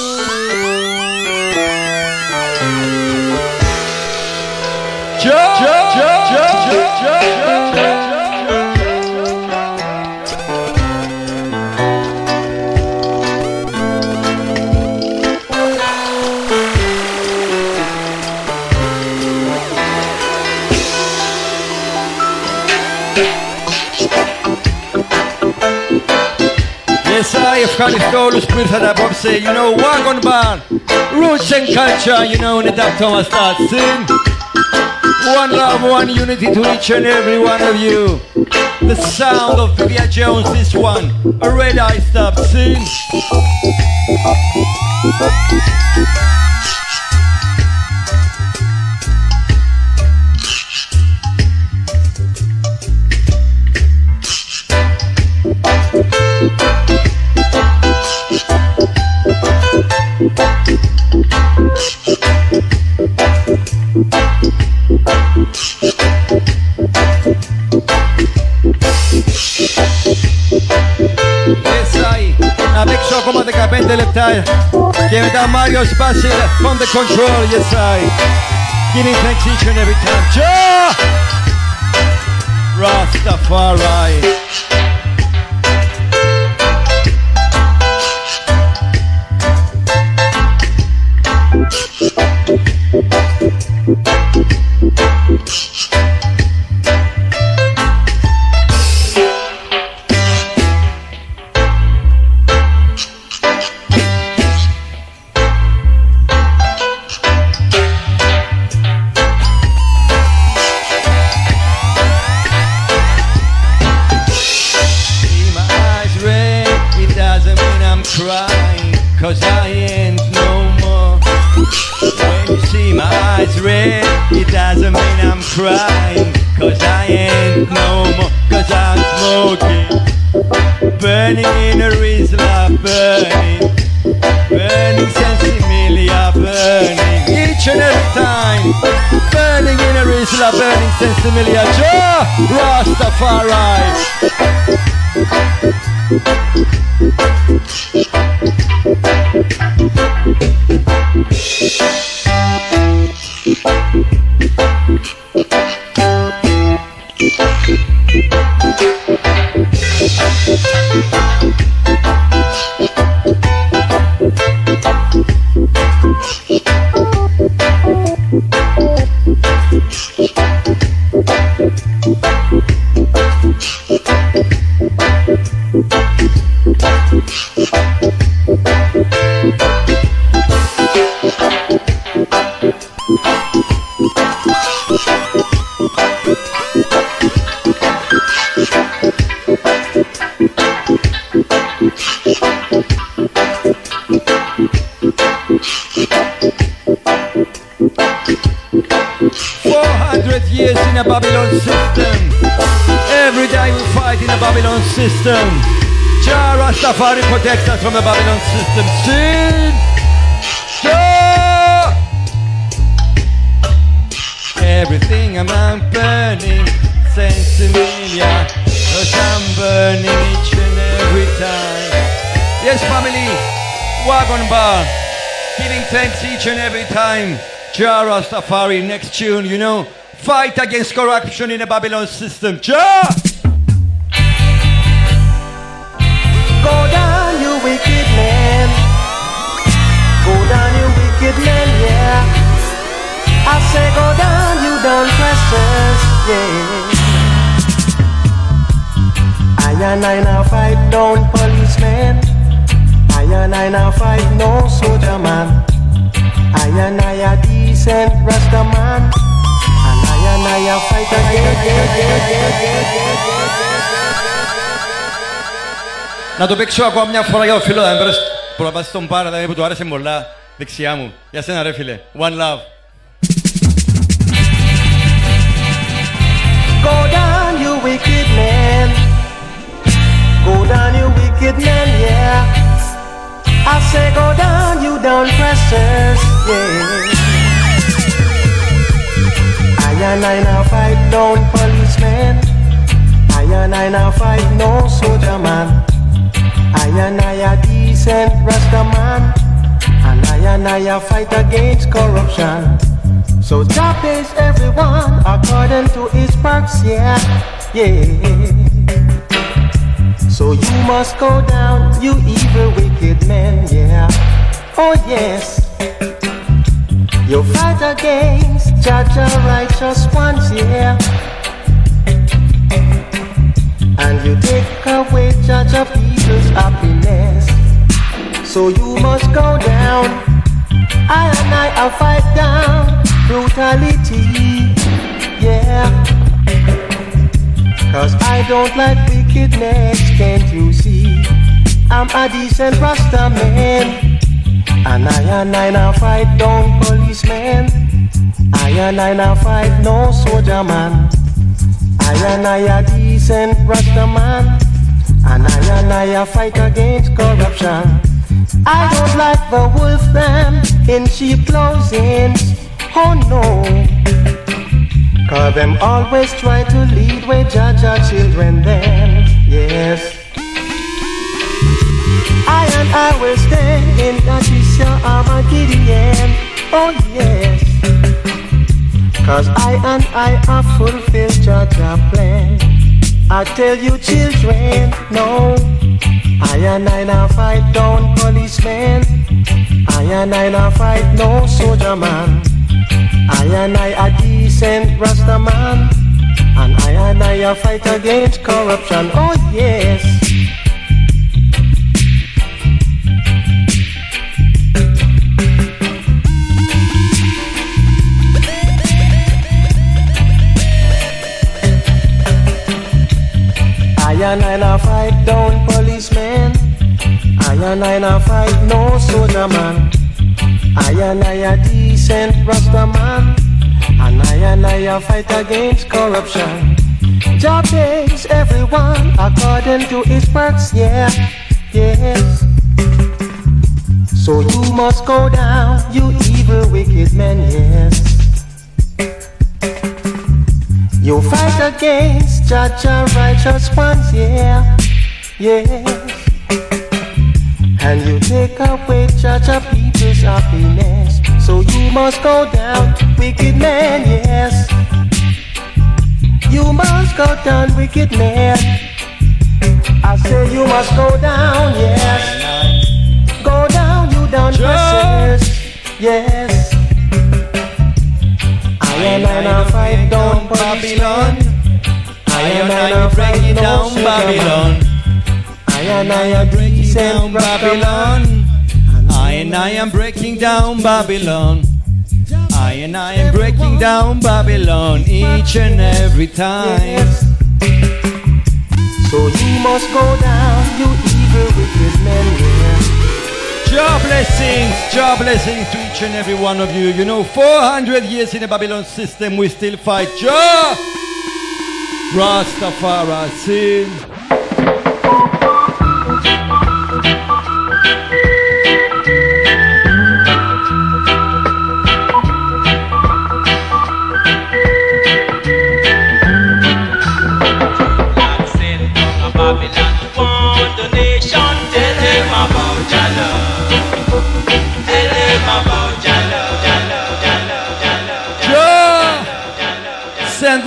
Scottish Soul Spirit had Bob say, you know, wagon band, roots and culture, you know, and that Thomas start sing. One love, one unity to each and every one of you. The sound of Vivian Jones, this one, a red eye stop sing. The left. Give it down Mario Basil on the control, yes I. Giving thanks each and every time. Ja! Rastafari. Years in a Babylon system. Every day we fight in a Babylon system. Jah Rastafari protects us from the Babylon system. Sin! Jah! Everything I'm I'm burning, sensimilia. I'm burning each and every time. Yes, family, Wagon Bar, giving thanks each and every time. Jah Rastafari, next tune, you know. Fight against corruption in the Babylon system. Jah! Go down, you wicked man. Go down, you wicked man, yeah. I say go down, you down pressers, yeah. I and I now fight down policemen. I and I now fight no soldier man. I and I a decent Rasta man. Να το δείξω ακόμη αφού λέω φίλοι μου προσπαθείς τον πάρα δηλαδή τα είπου τώρα σε μπορώ να δείξει αμού, για σένα ρε φίλε, one love. I and I now fight down policemen. I and I now fight no soldier man. I and I a decent Rasta man. And I and I a fight against corruption. So Jah pays everyone according to his perks, yeah, yeah. So you must go down, you evil wicked men, yeah. Oh yes. You fight against Judge of righteous ones, yeah. And you take away Judge of people's happiness. So you must go down. I and I will fight down brutality, yeah. Cause I don't like wickedness, can't you see? I'm a decent Rasta man. And I and I now fight down policemen. I and I now fight no soldier man. I and I a decent Rasta man. And I and I a fight against corruption. I don't like the wolf them in sheep clothing. Oh no. Cause them always try to lead where judge our children then. Yes. I and I will stand in is your Armageddon. Oh yes. Cause I and I have fulfilled Jah Jah plan. I tell you children, no. I and I now fight down policemen. I and I now fight no soldier man. I and I a decent Rasta man. And I and I a fight against corruption. Oh yes. And I na fight down policemen. I and I na fight no soldier man. I and I a decent Rasta man. And I and I a fight against corruption. Job pays everyone according to his works, yeah, yes. So you must go down, you evil, wicked men, yes. You fight against Jah Jah righteous ones, yeah, yes. And you take away Jah Jah people's happiness. So you must go down, wicked man, yes. You must go down, wicked man. I say you must go down, yes. Go down, you down yes. I am and I fight down Babylon. I am I break down Babylon. I am I am breaking down Babylon. I and I am breaking down Babylon. I and I am breaking down Babylon each and every time. So you must go down, you evil wicked men. Job blessings, job blessings to each and every one of you. You know, 400 years in the Babylon system, we still fight. Job! Rastafari, sin.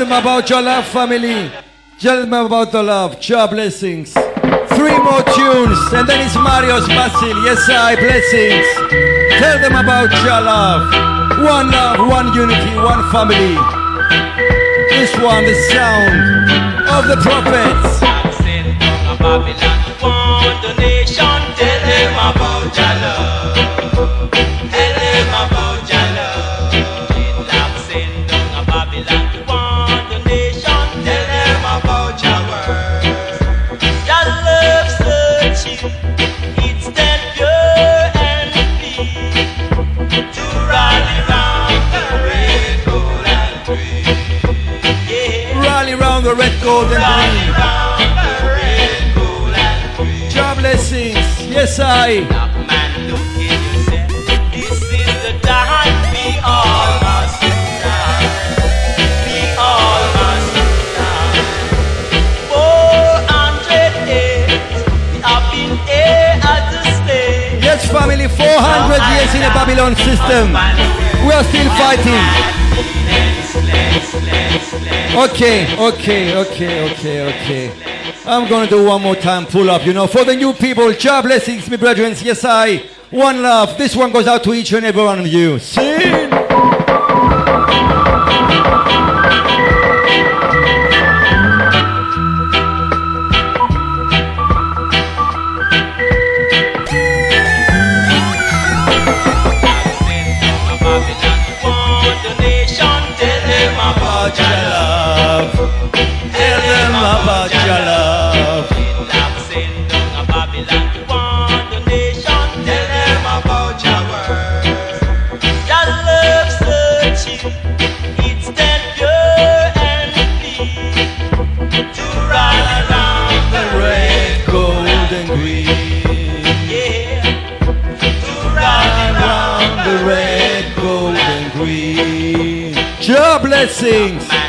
Them about your love, family. Tell them about the love. Job blessings. Three more tunes, and then it's Mario's Basil. Yes, I blessings. Tell them about your love. One love, one unity, one family. This one, the sound of the prophets. Babylon the nation. Tell them about your love. Green. Job blessings. Yes, I. Man, look in yourself. This is the time we all must unite. We all must unite. Four hundred years we have been here as a slave. Yes, family, 400 years in the Babylon system. We are still fighting. Okay, okay, okay, okay, okay. I'm gonna do one more time pull up, you know, for the new people. Job blessings, my brethren. Yes, I. One love. This one goes out to each and every one of you. Sing. Job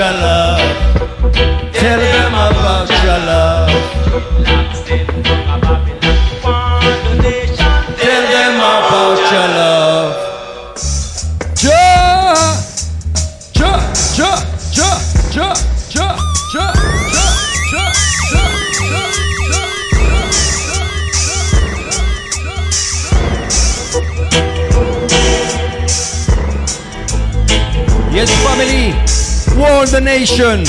your love. Tell them about your love. Warn the nation.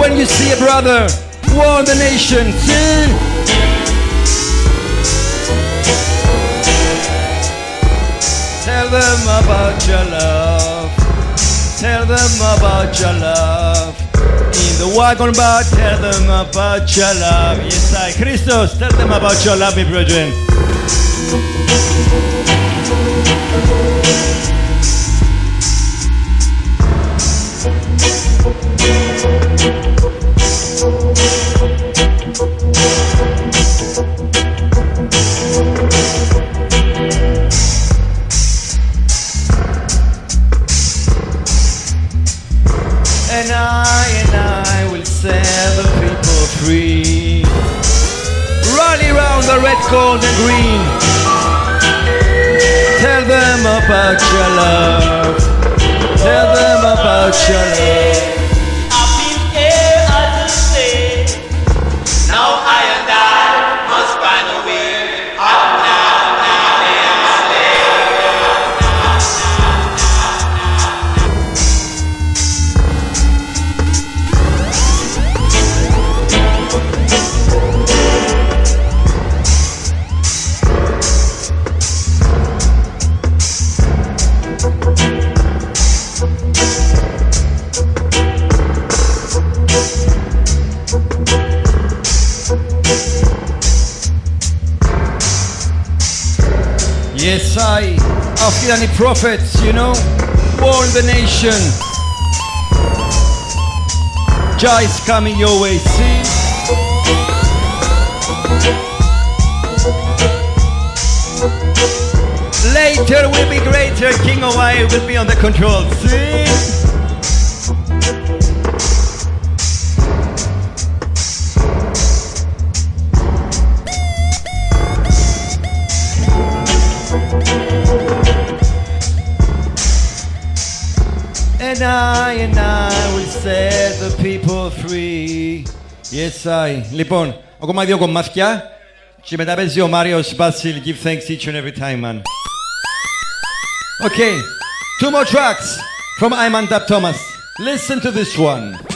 When you see a brother, warn the nation. See? Tell them about your love. Tell them about your love. In the wagon bar, tell them about your love. Yes, I. Christos, tell them about your love, my brethren. Prophets, you know, warn the nation. Jah is coming your way, see? Later will be greater, King of I will be on the control, see? I and I will set the people free. Yes, I. Λοιπόν, ακόμα δύο κομμάτια και μετά παίζει ο Μάριος Μπάσιλ. Give thanks each and every time, man. Okay, two more tracks from Iman Dab Thomas. Listen to this one.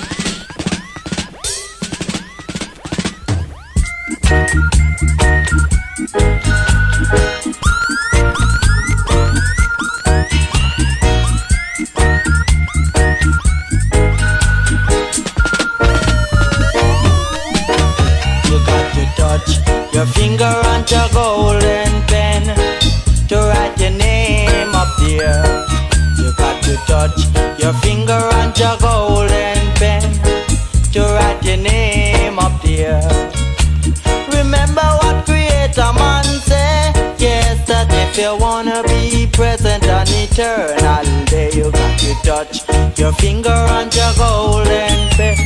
You wanna be present on eternal day, you got to touch your finger on your golden pen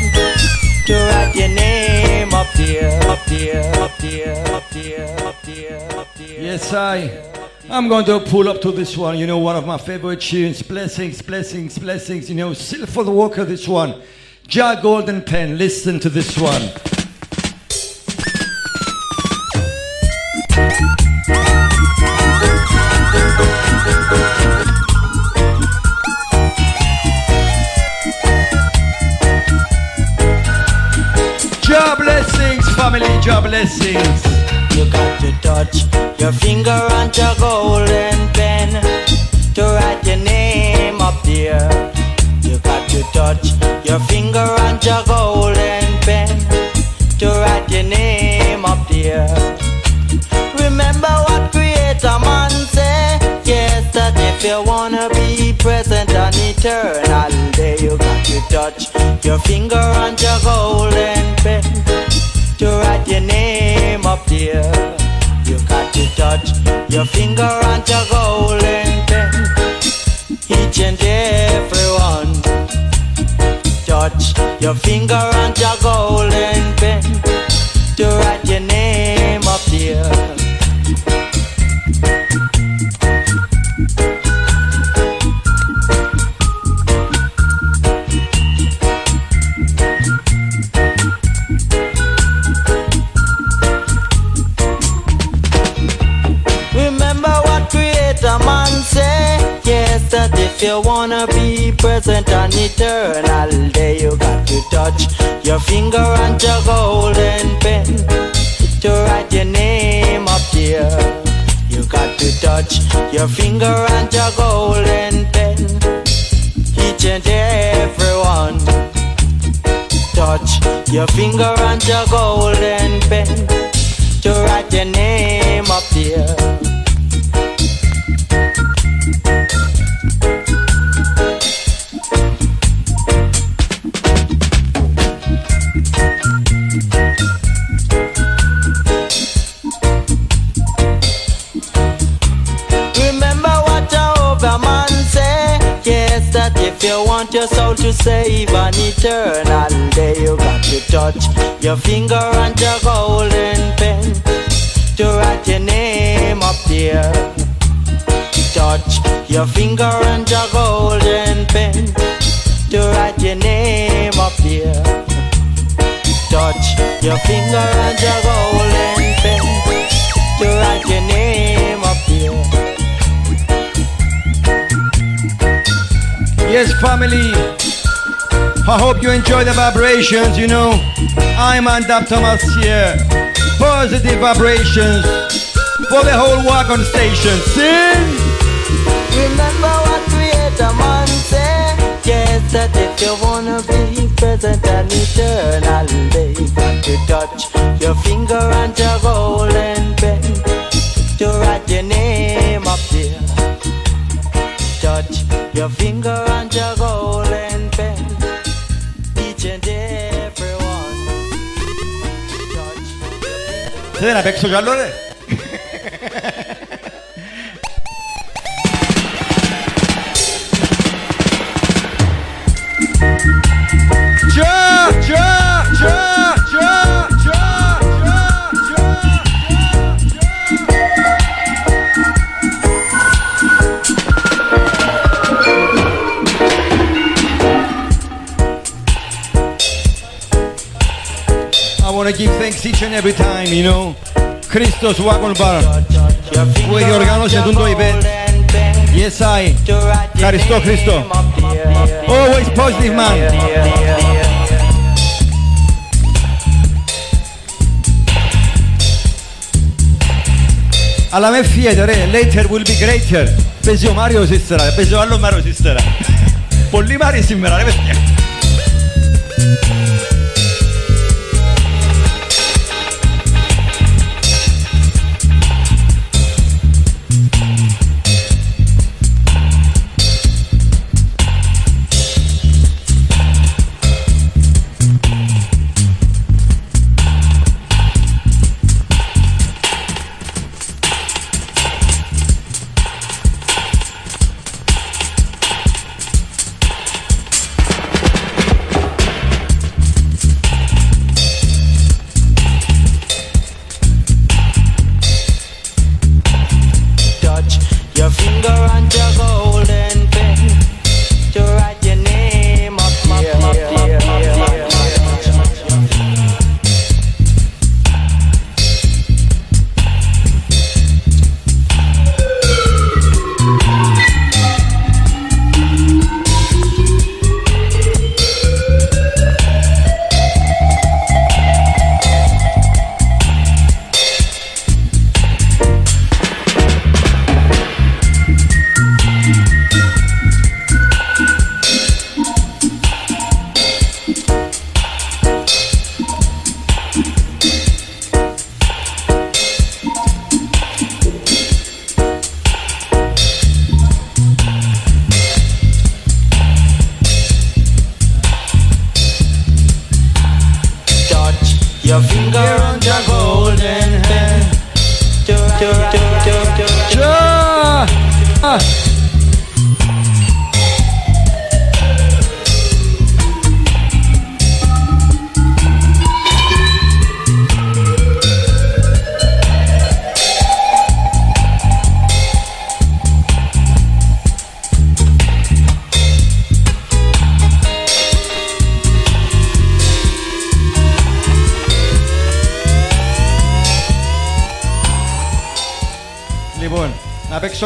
to write your name up there, up there, up there, up there, up there, up there. Yes, I. I'm going to pull up to this one. You know, one of my favorite tunes. Blessings, blessings, blessings. You know, the worker, this one. Ja Golden Pen. Listen to this one. Blessings. You got to touch your finger on your golden pen to write your name up there. You got to touch your finger on your golden pen to write your name up there. Remember what Creator Man said? Yes, that if you wanna be present and eternal, there you got to touch your finger and your golden pen to write your name up there. You got to touch your finger and your golden pen. Each and every one. Touch your finger and your golden pen to write your name up there. That if you wanna be present and eternal, day you got to touch your finger and your golden pen to write your name up here. You got to touch your finger and your golden pen. Each and every one. Touch your finger and your golden pen to write your name up there. If you want your soul to save an eternal day, you got to touch your finger and your golden pen to write your name up there. Touch your finger and your golden pen to write your name up there. Touch your finger and your golden pen to write your name up Yes, family. I hope you enjoy the vibrations, you know. I'm Andap Thomas here. Positive vibrations for the whole wagon station. Sing! Remember what Creator Man said? Yes, that if you wanna be present and eternal, got to touch your finger and your golden pen to write your name up there. Touch your finger and your golden pen, each and every one. Touch. and every time, you know. Christos Wagon Bar που διοργάνωσε τούτο το event. Yes, I. Ευχαριστώ, Χριστό. Always positive, man. Αλλά με φύγετε ρε, later will be greater. Παίζει ο Μάριος ύστερα, παίζει ο άλλος Μάριος ύστερα. Πολύ Μάριος σήμερα ρε παιδιά.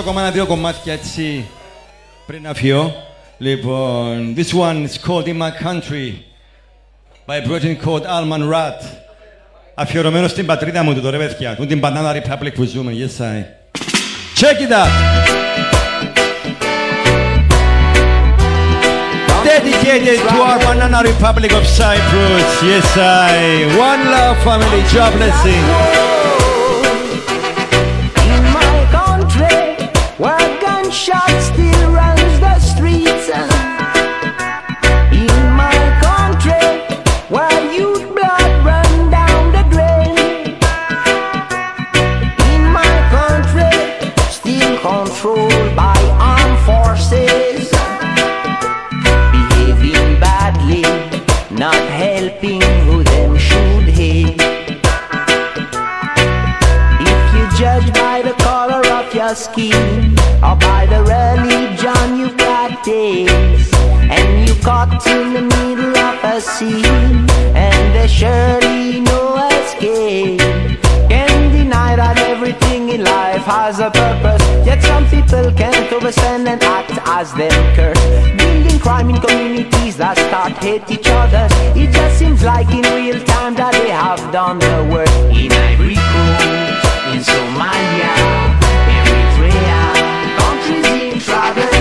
ακόμα ένα-δύο κομμάτια έτσι πριν να φύγω. Λοιπόν, this one is called In My Country by a Britain called Alman Rat. Αφιερωμένο στην πατρίδα μου του τώρα, παιδιά. Του την Banana Republic που ζούμε. Yes, I. Check it out! Dedicated to our Banana Republic of Cyprus. Yes, I. One love, family. God blessing. Where everything in life has a purpose, yet some people can't overstand and act as them curse. Building crime in communities that start hate each other. It just seems like in real time that they have done the work in Ivory Coast, in Somalia, Eritrea, countries in trouble,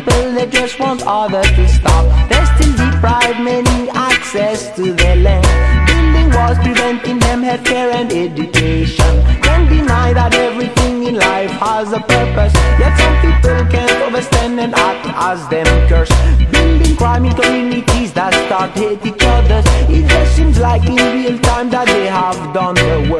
people, they just want others to stop. They still deprive many access to their land. Building walls preventing them healthcare and education. Can't deny that everything in life has a purpose. Yet some people can't understand and act as them curse. Building crime in communities that start hate each other. It just seems like in real time that they have done the worst.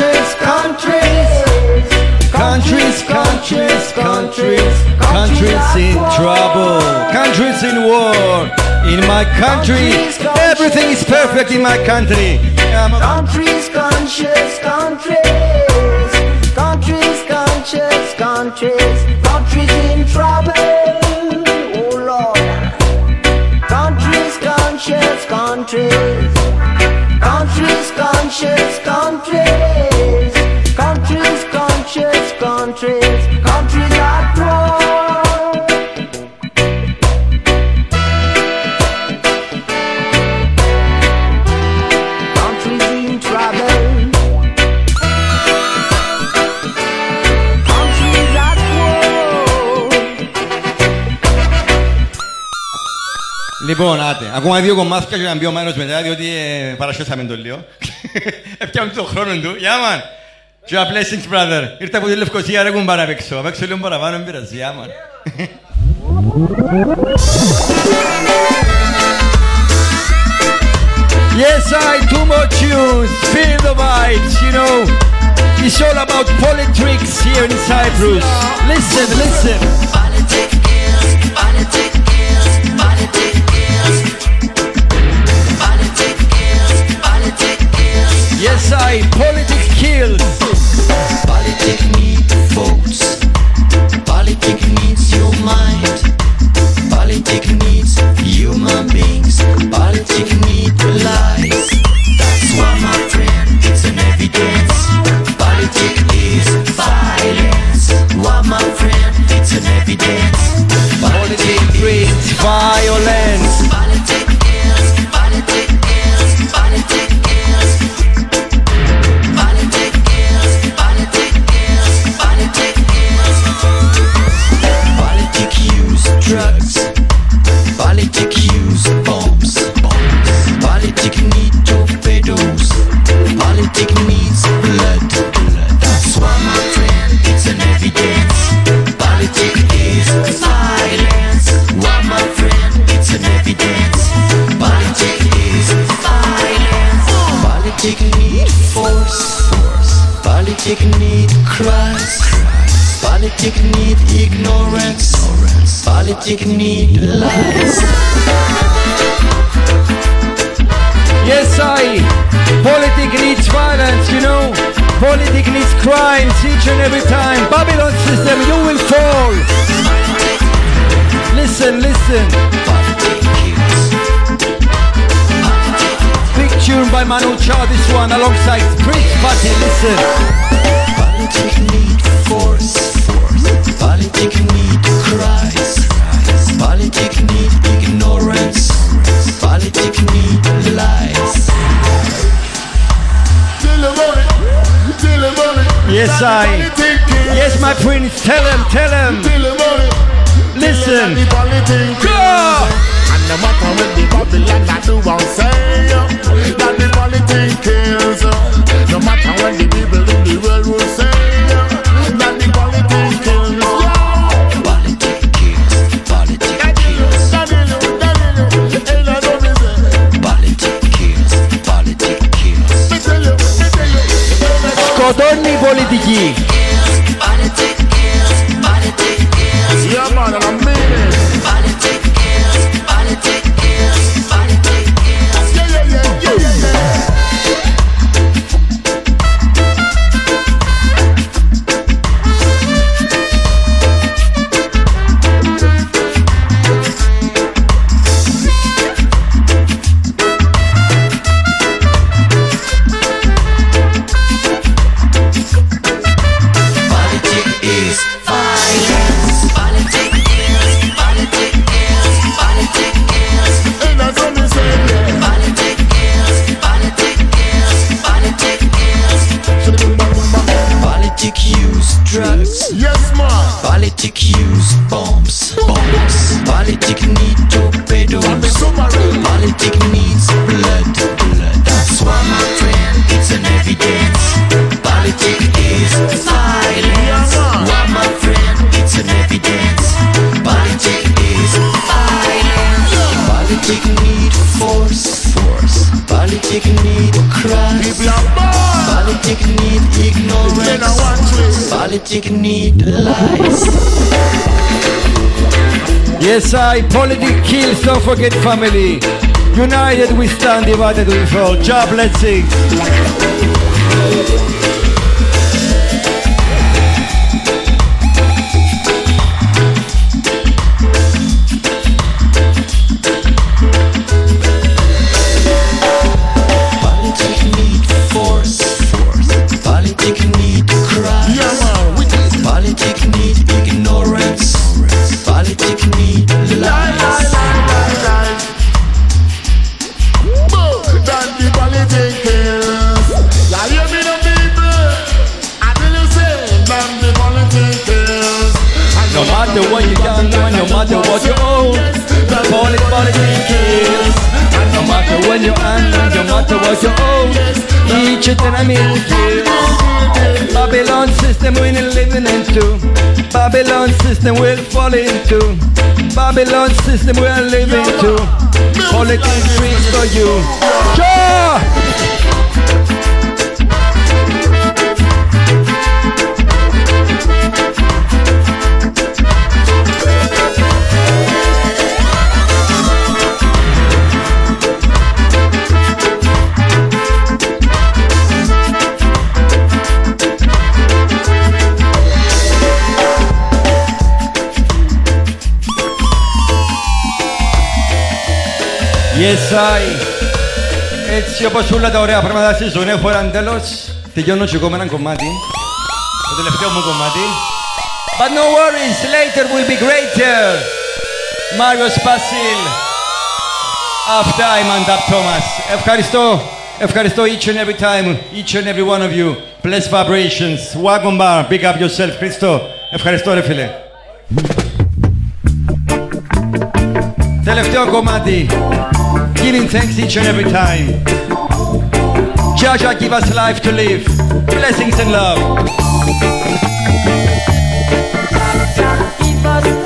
Conscious countries. Countries, countries, countries, countries in trouble, countries in war. In my country, everything is perfect in my country. Countries, conscious countries. Countries, conscious countries. Countries in trouble. Oh Lord. Countries, countries. Countries, countries. Countries, Λοιπόν, άτε. Ακόμα δύο κομμάτια και να μπει ο Μάνος μετά, διότι ε, παρασχέσαμε το λίγο. Επιάμε *laughs* τον χρόνο του. Γεια μαν. Και a blessings, brother. Ήρθα από τη Λευκοσία, ρε κουμπά να παίξω. Να παίξω λίγο παραπάνω, μην πειράζει. Γεια μαν. *laughs* Yes, I two more tunes. Feel the vibes, you know. It's all about politics here in Cyprus. Listen, listen. Yes, I politics kills. Politics need votes. Politics needs your mind. Politics needs human beings. Politics need lies. Politics need. Yes, I. Politics needs violence, you know. Politics needs crimes each and every time. Babylon system, you will fall. Listen, listen. Big tune by Manu Chao, this one alongside Prince Party. Listen. Politics need force. Politics need Christ. Yes, I. Yes, my prince. Tell him, tell him. Listen. Go! And no matter what the Babylon I do or say uh, That the politics kills uh, No matter what the people in the world will πολιτική. Yes, I. Politics kills, don't forget family. United we stand, divided we fall. Job, let's. Kills. Babylon system we ain't living into. Babylon system we'll fall into. Babylon system we are living to. Politics free for you. Joy! Yes, I. Έτσι όπως όλα τα ωραία πράγματα στη ζωή έχω έναν τέλος. Τελειώνω και εγώ με έναν κομμάτι. Το τελευταίο μου κομμάτι. But no worries, later will be greater. Mario Spasil. After I'm and Dap Thomas. Ευχαριστώ. Ευχαριστώ each and every time, each and every one of you. Bless vibrations. Wagon bar, big up yourself. Χριστό. Ευχαριστώ ρε φίλε. Τελευταίο κομμάτι. Giving thanks each and every time. Jah Jah give us life to live. Blessings and love. Give us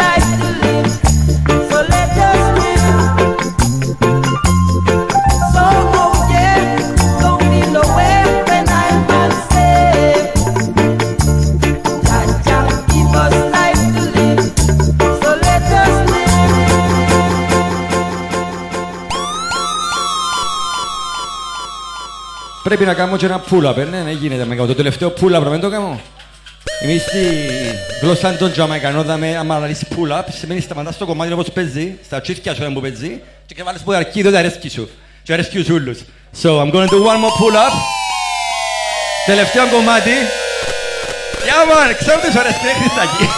Πρέπει να κάνω και ένα pull-up, ε, ναι, ναι, γίνεται με το τελευταίο pull-up, πρέπει να το κάνω. Εμείς στη γλώσσα των Τζαμαϊκανών, δάμε, άμα λαλείς pull-up, σημαίνει σταματάς το κομμάτι όπως παίζει, στα τσίφκια σου που παίζει, και βάλεις που αρκεί τότε αρέσκει σου. Και αρέσκει σου όλους. So, I'm gonna do one more pull-up. Τελευταίο κομμάτι. Yeah, man, ξέρω τι σου αρέσκει, ρε Χριστάκη.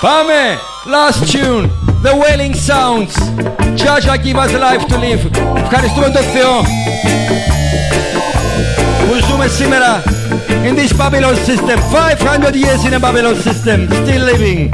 Πάμε! Last tune, The Wailing Sounds. Jaja give us life to live. Ευχαριστούμε τον Θεό We zoom it similar in this Babylon system. 500 years in a Babylon system, still living.